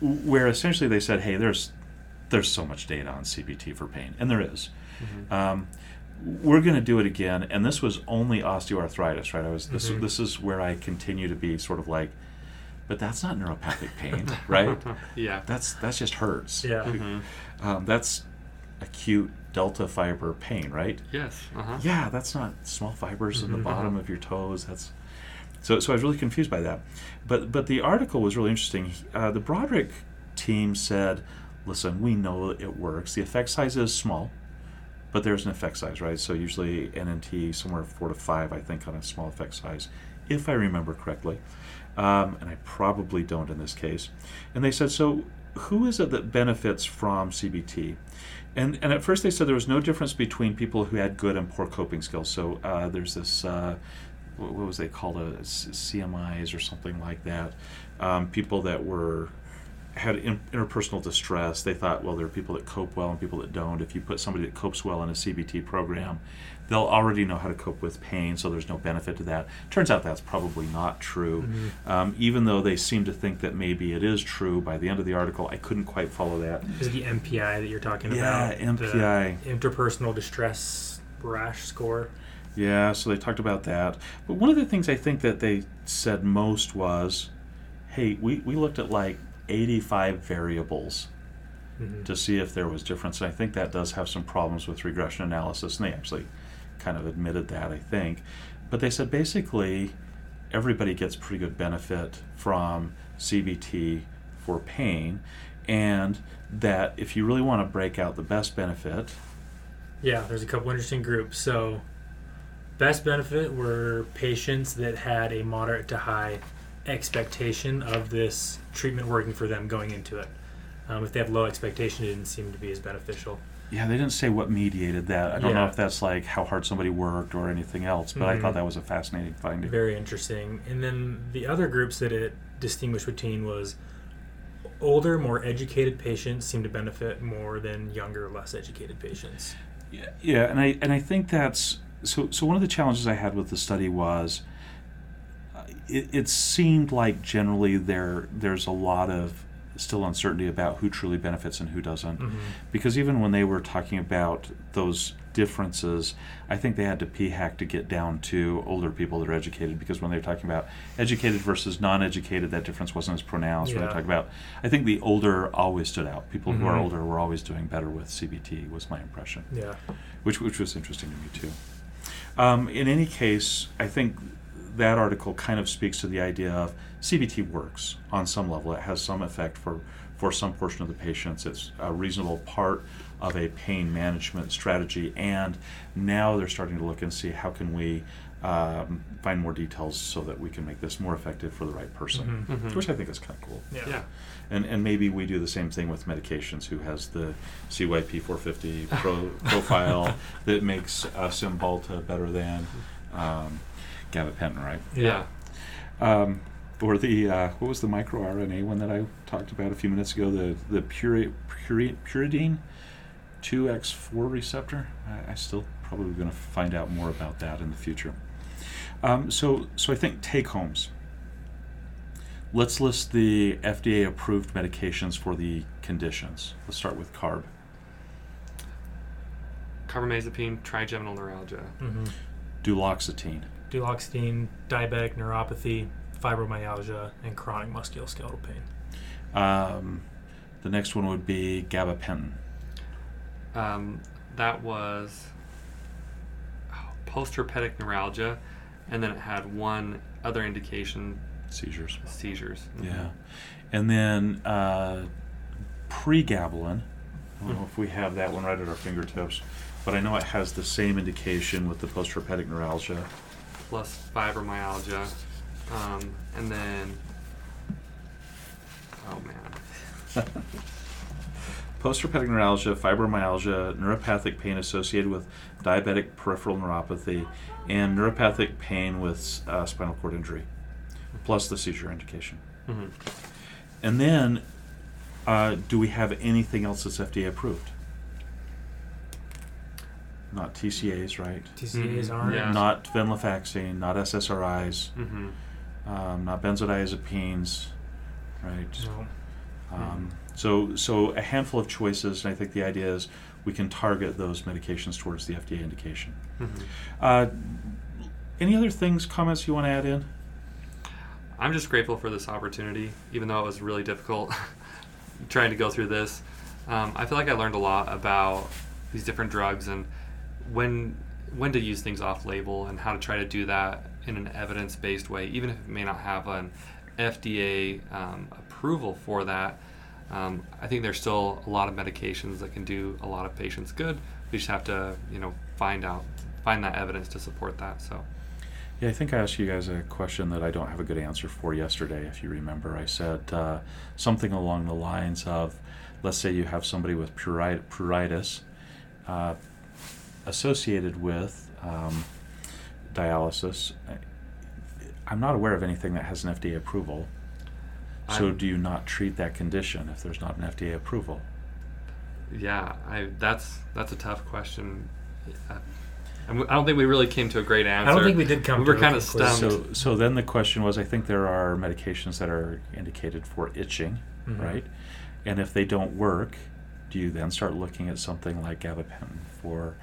A: where essentially they said, "Hey, there's there's so much data on CBT for pain, and there is.
C: Mhm.
A: Um, we're going to do it again, and this was only osteoarthritis, right? I was this
B: Mhm.
A: this is where I continue to be sort of like, but that's not neuropathic pain, right?
C: yeah.
A: That's that's just hurts.
B: Yeah.
C: Mhm.
A: Um, that's acute delta fiber pain, right?
C: Yes. Uh-huh.
A: Yeah, that's not small fibers in the
B: Mhm.
A: bottom of your toes. That's so. So I was really confused by that. But but the article was really interesting. Uh, the Broderick team said, "Listen, we know it works. The effect size is small, but there's an effect size, right? So usually NNT somewhere four to five, I think, on a small effect size, if I remember correctly. Um, and I probably don't in this case. And they said, so who is it that benefits from CBT? And, and at first they said there was no difference between people who had good and poor coping skills. So uh, there's this, uh, what, was they called, a CMIs or something like that. Um, people that were had in, interpersonal distress. They thought, well, there are people that cope well and people that don't. If you put somebody that copes well in a CBT program, they'll already know how to cope with pain, so there's no benefit to that. Turns out that's probably not true.
B: Mhm.
A: Um, even though they seem to think that maybe it is true, by the end of the article, I couldn't quite follow that.
B: Is it the MPI that you're talking
A: Yeah,
B: about?
A: MPI.
B: The interpersonal distress rash score.
A: Yeah, so they talked about that. But one of the things I think that they said most was, hey, we, we looked at like 85 variables
B: Mhm.
A: to see if there was difference. And I think that does have some problems with regression analysis, and they actually kind of admitted that, I think. But they said basically everybody gets pretty good benefit from CBT for pain, and that if you really want to break out the best benefit,
B: Yeah, there's a couple interesting groups. So, best benefit were patients that had a moderate to high expectation of this treatment working for them going into it. Um, if they have low expectation, it didn't seem to be as beneficial.
A: yeah, they didn't say what mediated that. I don't know if that's like how hard somebody worked or anything else, but I
B: Mhm.
A: thought that was a fascinating finding.
B: Very interesting. And then the other groups that it distinguished between was older, more educated patients seem to benefit more than younger, less educated patients.
A: Yeah, yeah, and I and I think that's so. So one of the challenges I had with the study was it, it seemed like generally there there's a lot of still uncertainty about who truly benefits and who doesn't.
B: Mhm.
A: Because even when they were talking about those differences, I think they had to p-hack to get down to older people that are educated. Because when they were talking about educated versus non-educated, that difference wasn't as pronounced. When they
B: Yeah.
A: talk about, I think the older always stood out. People who are
B: Mhm.
A: older were always doing better with CBT. Was my impression
B: Yeah.
A: which which was interesting to me too. Um, in any case, I think that article kind of speaks to the idea of CBT works on some level. It has some effect for for some portion of the patients. It's a reasonable part of a pain management strategy, and now they're starting to look and see how can we um, find more details so that we can make this more effective for the right person,
B: Mhm.
C: Mhm.
A: which I think is kind of cool.
B: Yeah.
C: Yeah.
A: And, and maybe we do the same thing with medications. Who has the CYP 450 pro, profile that makes uh, Cymbalta better than um, gabapentin, right?
C: Yeah.
A: Um, or the uh, what was the microRNA one that I talked about a few minutes ago? The the puri, puri, pyridine 2x4 receptor. I, I still probably going to find out more about that in the future. Um, so so I think take homes. Let's list the FDA approved medications for the conditions. Let's start with CARB.
C: Carbamazepine, trigeminal neuralgia.
B: hmm
A: Duloxetine.
B: Duloxetine, diabetic neuropathy, fibromyalgia, and chronic musculoskeletal pain.
A: Um, the next one would be gabapentin.
C: Um, that was oh, post-herpetic neuralgia, and then it had one other indication,
A: Seizures.
C: seizures. Mhm.
A: Yeah. And then uh, pregabalin. I don't know if we have that one right at our fingertips, but I know it has the same indication with the post-herpetic neuralgia.
C: Plus fibromyalgia, um, and then oh man,
A: Post-herpetic neuralgia, fibromyalgia, neuropathic pain associated with diabetic peripheral neuropathy, and neuropathic pain with uh, spinal cord injury, plus the seizure indication.
C: hmm
A: And then, uh, do we have anything else that's FDA approved? Not TCAs, right?
B: TCAs
C: Mhm.
B: aren't.
C: Yeah.
A: Not venlafaxine, not SSRIs,
C: hmm
A: um, not benzodiazepines, right?
B: No.
A: Um, so, so a handful of choices, and I think the idea is we can target those medications towards the FDA indication.
C: hmm
A: Uh, any other things, comments you want to add in?
C: I'm just grateful for this opportunity, even though it was really difficult trying to go through this. Um, I feel like I learned a lot about these different drugs and when when to use things off label and how to try to do that in an evidence based way, even if it may not have an FDA um, approval for that. Um, I think there's still a lot of medications that can do a lot of patients good. We just have to, you know, find out, find that evidence to support that. So,
A: Yeah, I think I asked you guys a question that I don't have a good answer for yesterday, if you remember. I said uh, something along the lines of let's say you have somebody with pruri- pruritus uh, associated with um, dialysis. I- I'm not aware of anything that has an FDA approval. So,
C: I'm-
A: do you not treat that condition if there's not an FDA approval?
C: Yeah, I that's that's a tough question. Yeah. And we- I don't think we really came to a great answer.
B: I don't think we did come
C: We
B: to
C: were kind of
B: conclusion.
C: stumped.
A: So, so then the question was, I think there are medications that are indicated for itching,
B: Mhm.
A: right? And if they don't work, do you then start looking at something like gabapentin for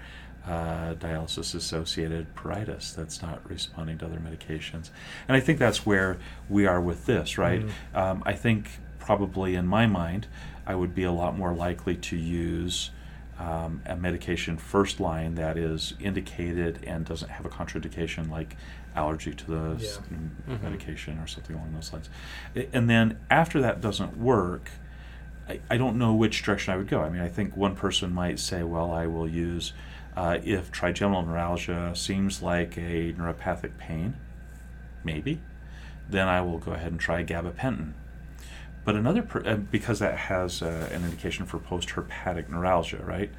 A: uh, dialysis-associated pruritus that's not responding to other medications? And I think that's where we are with this, right?
B: Mhm.
A: Um, I think probably in my mind, I would be a lot more likely to use um, a medication first line that is indicated and doesn't have a contraindication like allergy to the
B: Yeah.
A: m-
C: Mhm.
A: medication or something along those lines. I- And then after that doesn't work, I, I don't know which direction I would go. I mean, I think one person might say, well, I will use, uh, if trigeminal neuralgia seems like a neuropathic pain, maybe, then I will go ahead and try gabapentin. But another, per, uh, because that has uh, an indication for post-herpetic neuralgia, right?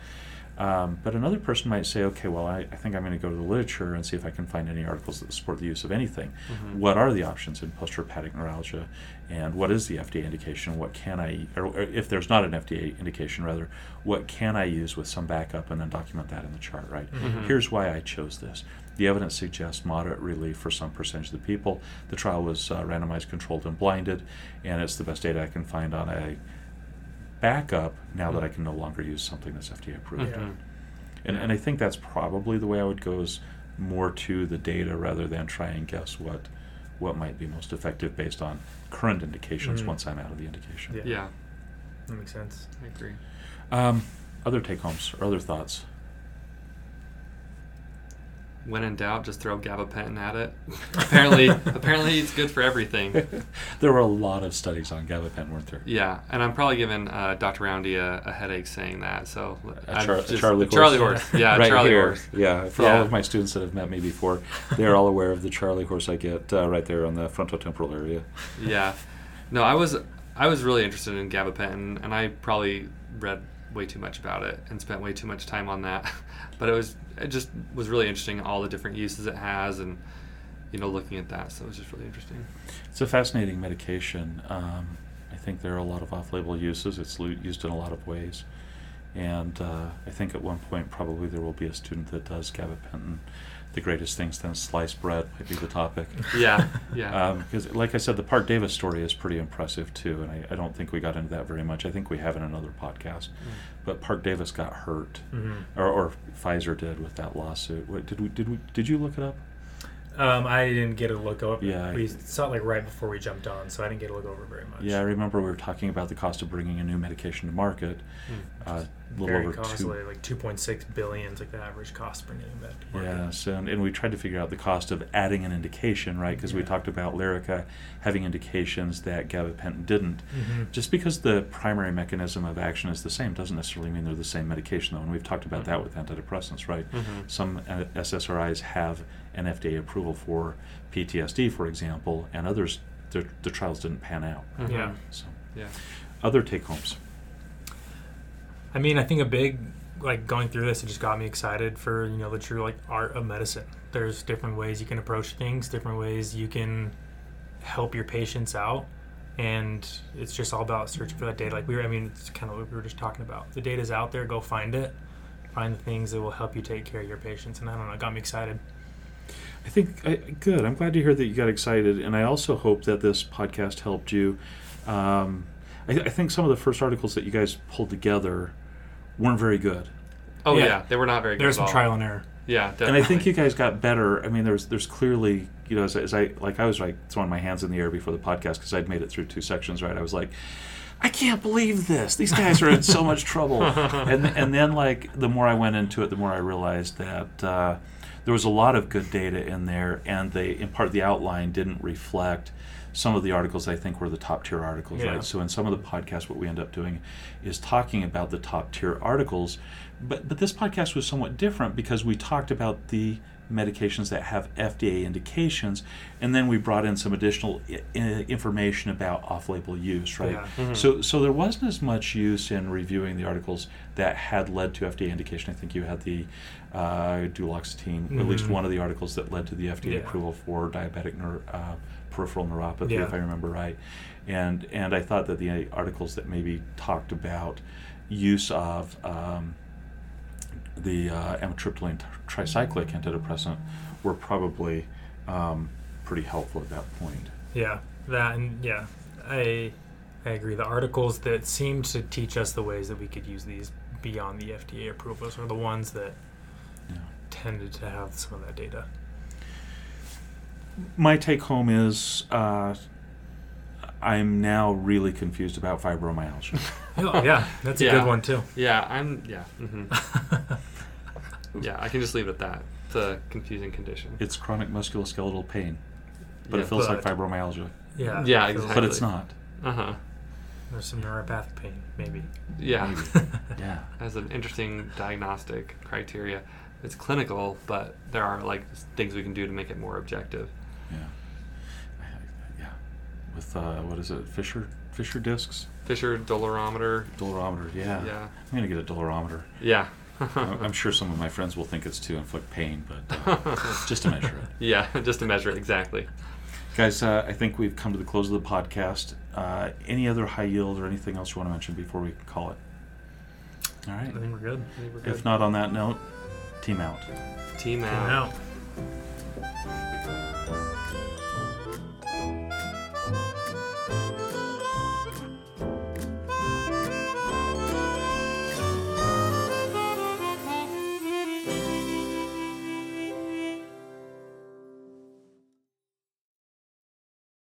A: Um, but another person might say, okay, well, I, I think I'm going to go to the literature and see if I can find any articles that support the use of anything.
C: Mhm.
A: What are the options in post-herpetic neuralgia, and what is the FDA indication? What can I, or, or if there's not an FDA indication, rather, what can I use with some backup and then document that in the chart, right?
C: Mhm.
A: Here's why I chose this. The evidence suggests moderate relief for some percentage of the people. The trial was uh, randomized, controlled, and blinded, and it's the best data I can find on a backup now that I can no longer use something that's FDA approved.
B: Yeah.
A: And, and I think that's probably the way I would go is more to the data rather than try and guess what what might be most effective based on current indications
B: Mhm.
A: once I'm out of the indication.
B: Yeah.
C: Yeah,
B: That makes sense.
C: I agree.
A: Um, other take homes or other thoughts?
C: When in doubt, just throw gabapentin at it. apparently, apparently it's good for everything.
A: there were a lot of studies on gabapentin, weren't there?
C: Yeah, and I'm probably giving uh, Dr. Roundy a, a headache saying that. So
A: A char-
C: just-
A: Charlie
C: a Charlie
A: horse.
C: horse. Yeah,
A: right
C: Charlie
A: here.
C: horse.
A: Yeah, for
C: Yeah.
A: all of my students that have met me before, they're all aware of the Charlie horse I get uh, right there on the frontotemporal area.
C: Yeah, no, I was I was really interested in gabapentin, and I probably read way too much about it and spent way too much time on that. But it was it just was really interesting all the different uses it has, and you know looking at that. So it was just really interesting.
A: It's a fascinating medication. Um, I think there are a lot of off-label uses. It's used in a lot of ways, and uh, I think at one point probably there will be a student that does gabapentin. The greatest things then sliced bread might be the topic.
C: Yeah, yeah.
A: Because, like I said, the Parke-Davis story is pretty impressive too, and I, I don't think we got into that very much. I think we have in another podcast. But Parke-Davis got hurt,
B: hmm
A: or, or Pfizer did with that lawsuit. What, did we? Did we? Did you look it up?
B: Um, I didn't get a look over.
A: Yeah.
B: we saw it like right before we jumped on, so I didn't get a look over very much.
A: Yeah, I remember we were talking about the cost of bringing a new medication to market.
C: Hmm.
A: Uh, a little
B: very
A: over
B: costly,
A: two.
B: like 2.6 billion is like the average cost bringing it back to market.
A: Yeah, so and, and we tried to figure out the cost of adding an indication, right? Because we talked about Lyrica having indications that gabapentin didn't.
B: hmm
A: Just because the primary mechanism of action is the same doesn't necessarily mean they're the same medication, though. And we've talked about that with antidepressants, right?
C: Mhm.
A: Some uh, SSRIs have an FDA approval for PTSD, for example, and others, their, the trials didn't pan out.
C: Mhm.
B: Yeah.
A: So,
C: Yeah.
A: other take homes.
B: I mean, I think a big like going through this, it just got me excited for you know the true like art of medicine. There's different ways you can approach things, different ways you can help your patients out, and it's just all about searching for that data. Like we were, I mean, it's kind of what we were just talking about. The data's out there. Go find it. Find the things that will help you take care of your patients, and I don't know, it got me excited.
A: I think I, good. I'm glad to hear that you got excited, and I also hope that this podcast helped you. Um, I, I think some of the first articles that you guys pulled together weren't very good,
C: Oh
B: Yeah.
C: yeah. they were not very good.
B: There's
C: at
B: some
C: all.
B: trial and error.
C: Yeah, definitely.
A: and I think you guys got better. I mean, there's there's clearly you know as, as I like I was like throwing my hands in the air before the podcast because I'd made it through two sections. Right, I was like. I can't believe this. These guys are in so much trouble. And and then like the more I went into it, the more I realized that uh, there was a lot of good data in there, and they in part the outline didn't reflect some of the articles I think were the top tier articles.
B: Yeah.
A: Right. So in some of the podcasts, what we end up doing is talking about the top tier articles, but but this podcast was somewhat different because we talked about the medications that have FDA indications, and then we brought in some additional I- I- information about off-label use, right?
B: Yeah.
C: Mhm.
A: So, so there wasn't as much use in reviewing the articles that had led to FDA indication. I think you had the uh, duloxetine, at least
B: Mhm.
A: one of the articles that led to the FDA
B: Yeah.
A: approval for diabetic neur- uh, peripheral neuropathy,
B: Yeah.
A: if I remember right. And and I thought that the articles that maybe talked about use of um, the uh, amitriptyline tricyclic antidepressant were probably um, pretty helpful at that point.
B: Yeah, that and yeah, I I agree. The articles that seem to teach us the ways that we could use these beyond the FDA approvals are the ones that
A: Yeah.
B: tended to have some of that data.
A: My take home is uh, I'm now really confused about fibromyalgia.
B: Oh, yeah, that's a
C: Yeah.
B: good one too.
C: Yeah, I'm. Yeah. hmm Yeah, I can just leave it at that. It's a confusing condition.
A: it's chronic musculoskeletal pain, but
C: Yeah.
A: it feels like fibromyalgia.
B: yeah,
C: Yeah, exactly.
A: But it's not.
C: Uh huh.
B: There's some neuropathic pain, maybe.
C: Yeah.
A: Maybe. Yeah.
C: Has an interesting diagnostic criteria. It's clinical, but there are like things we can do to make it more objective.
A: Yeah. I- I- Yeah. With uh, what is it? Fischer Fischer discs,
C: Fischer dolorometer.
A: dolorometer. Yeah.
C: Yeah.
A: I'm gonna get a dolorometer.
C: Yeah.
A: I'm I'm sure some of my friends will think it's to inflict pain, but uh, just to measure it.
C: Yeah, just to measure it exactly.
A: Guys, uh, I think we've come to the close of the podcast. Uh, any other high yield or anything else you want to mention before we call it? All right.
B: I think we're good.
C: Think we're
A: If not on that note, team out.
C: team
B: Team
C: out.
B: out.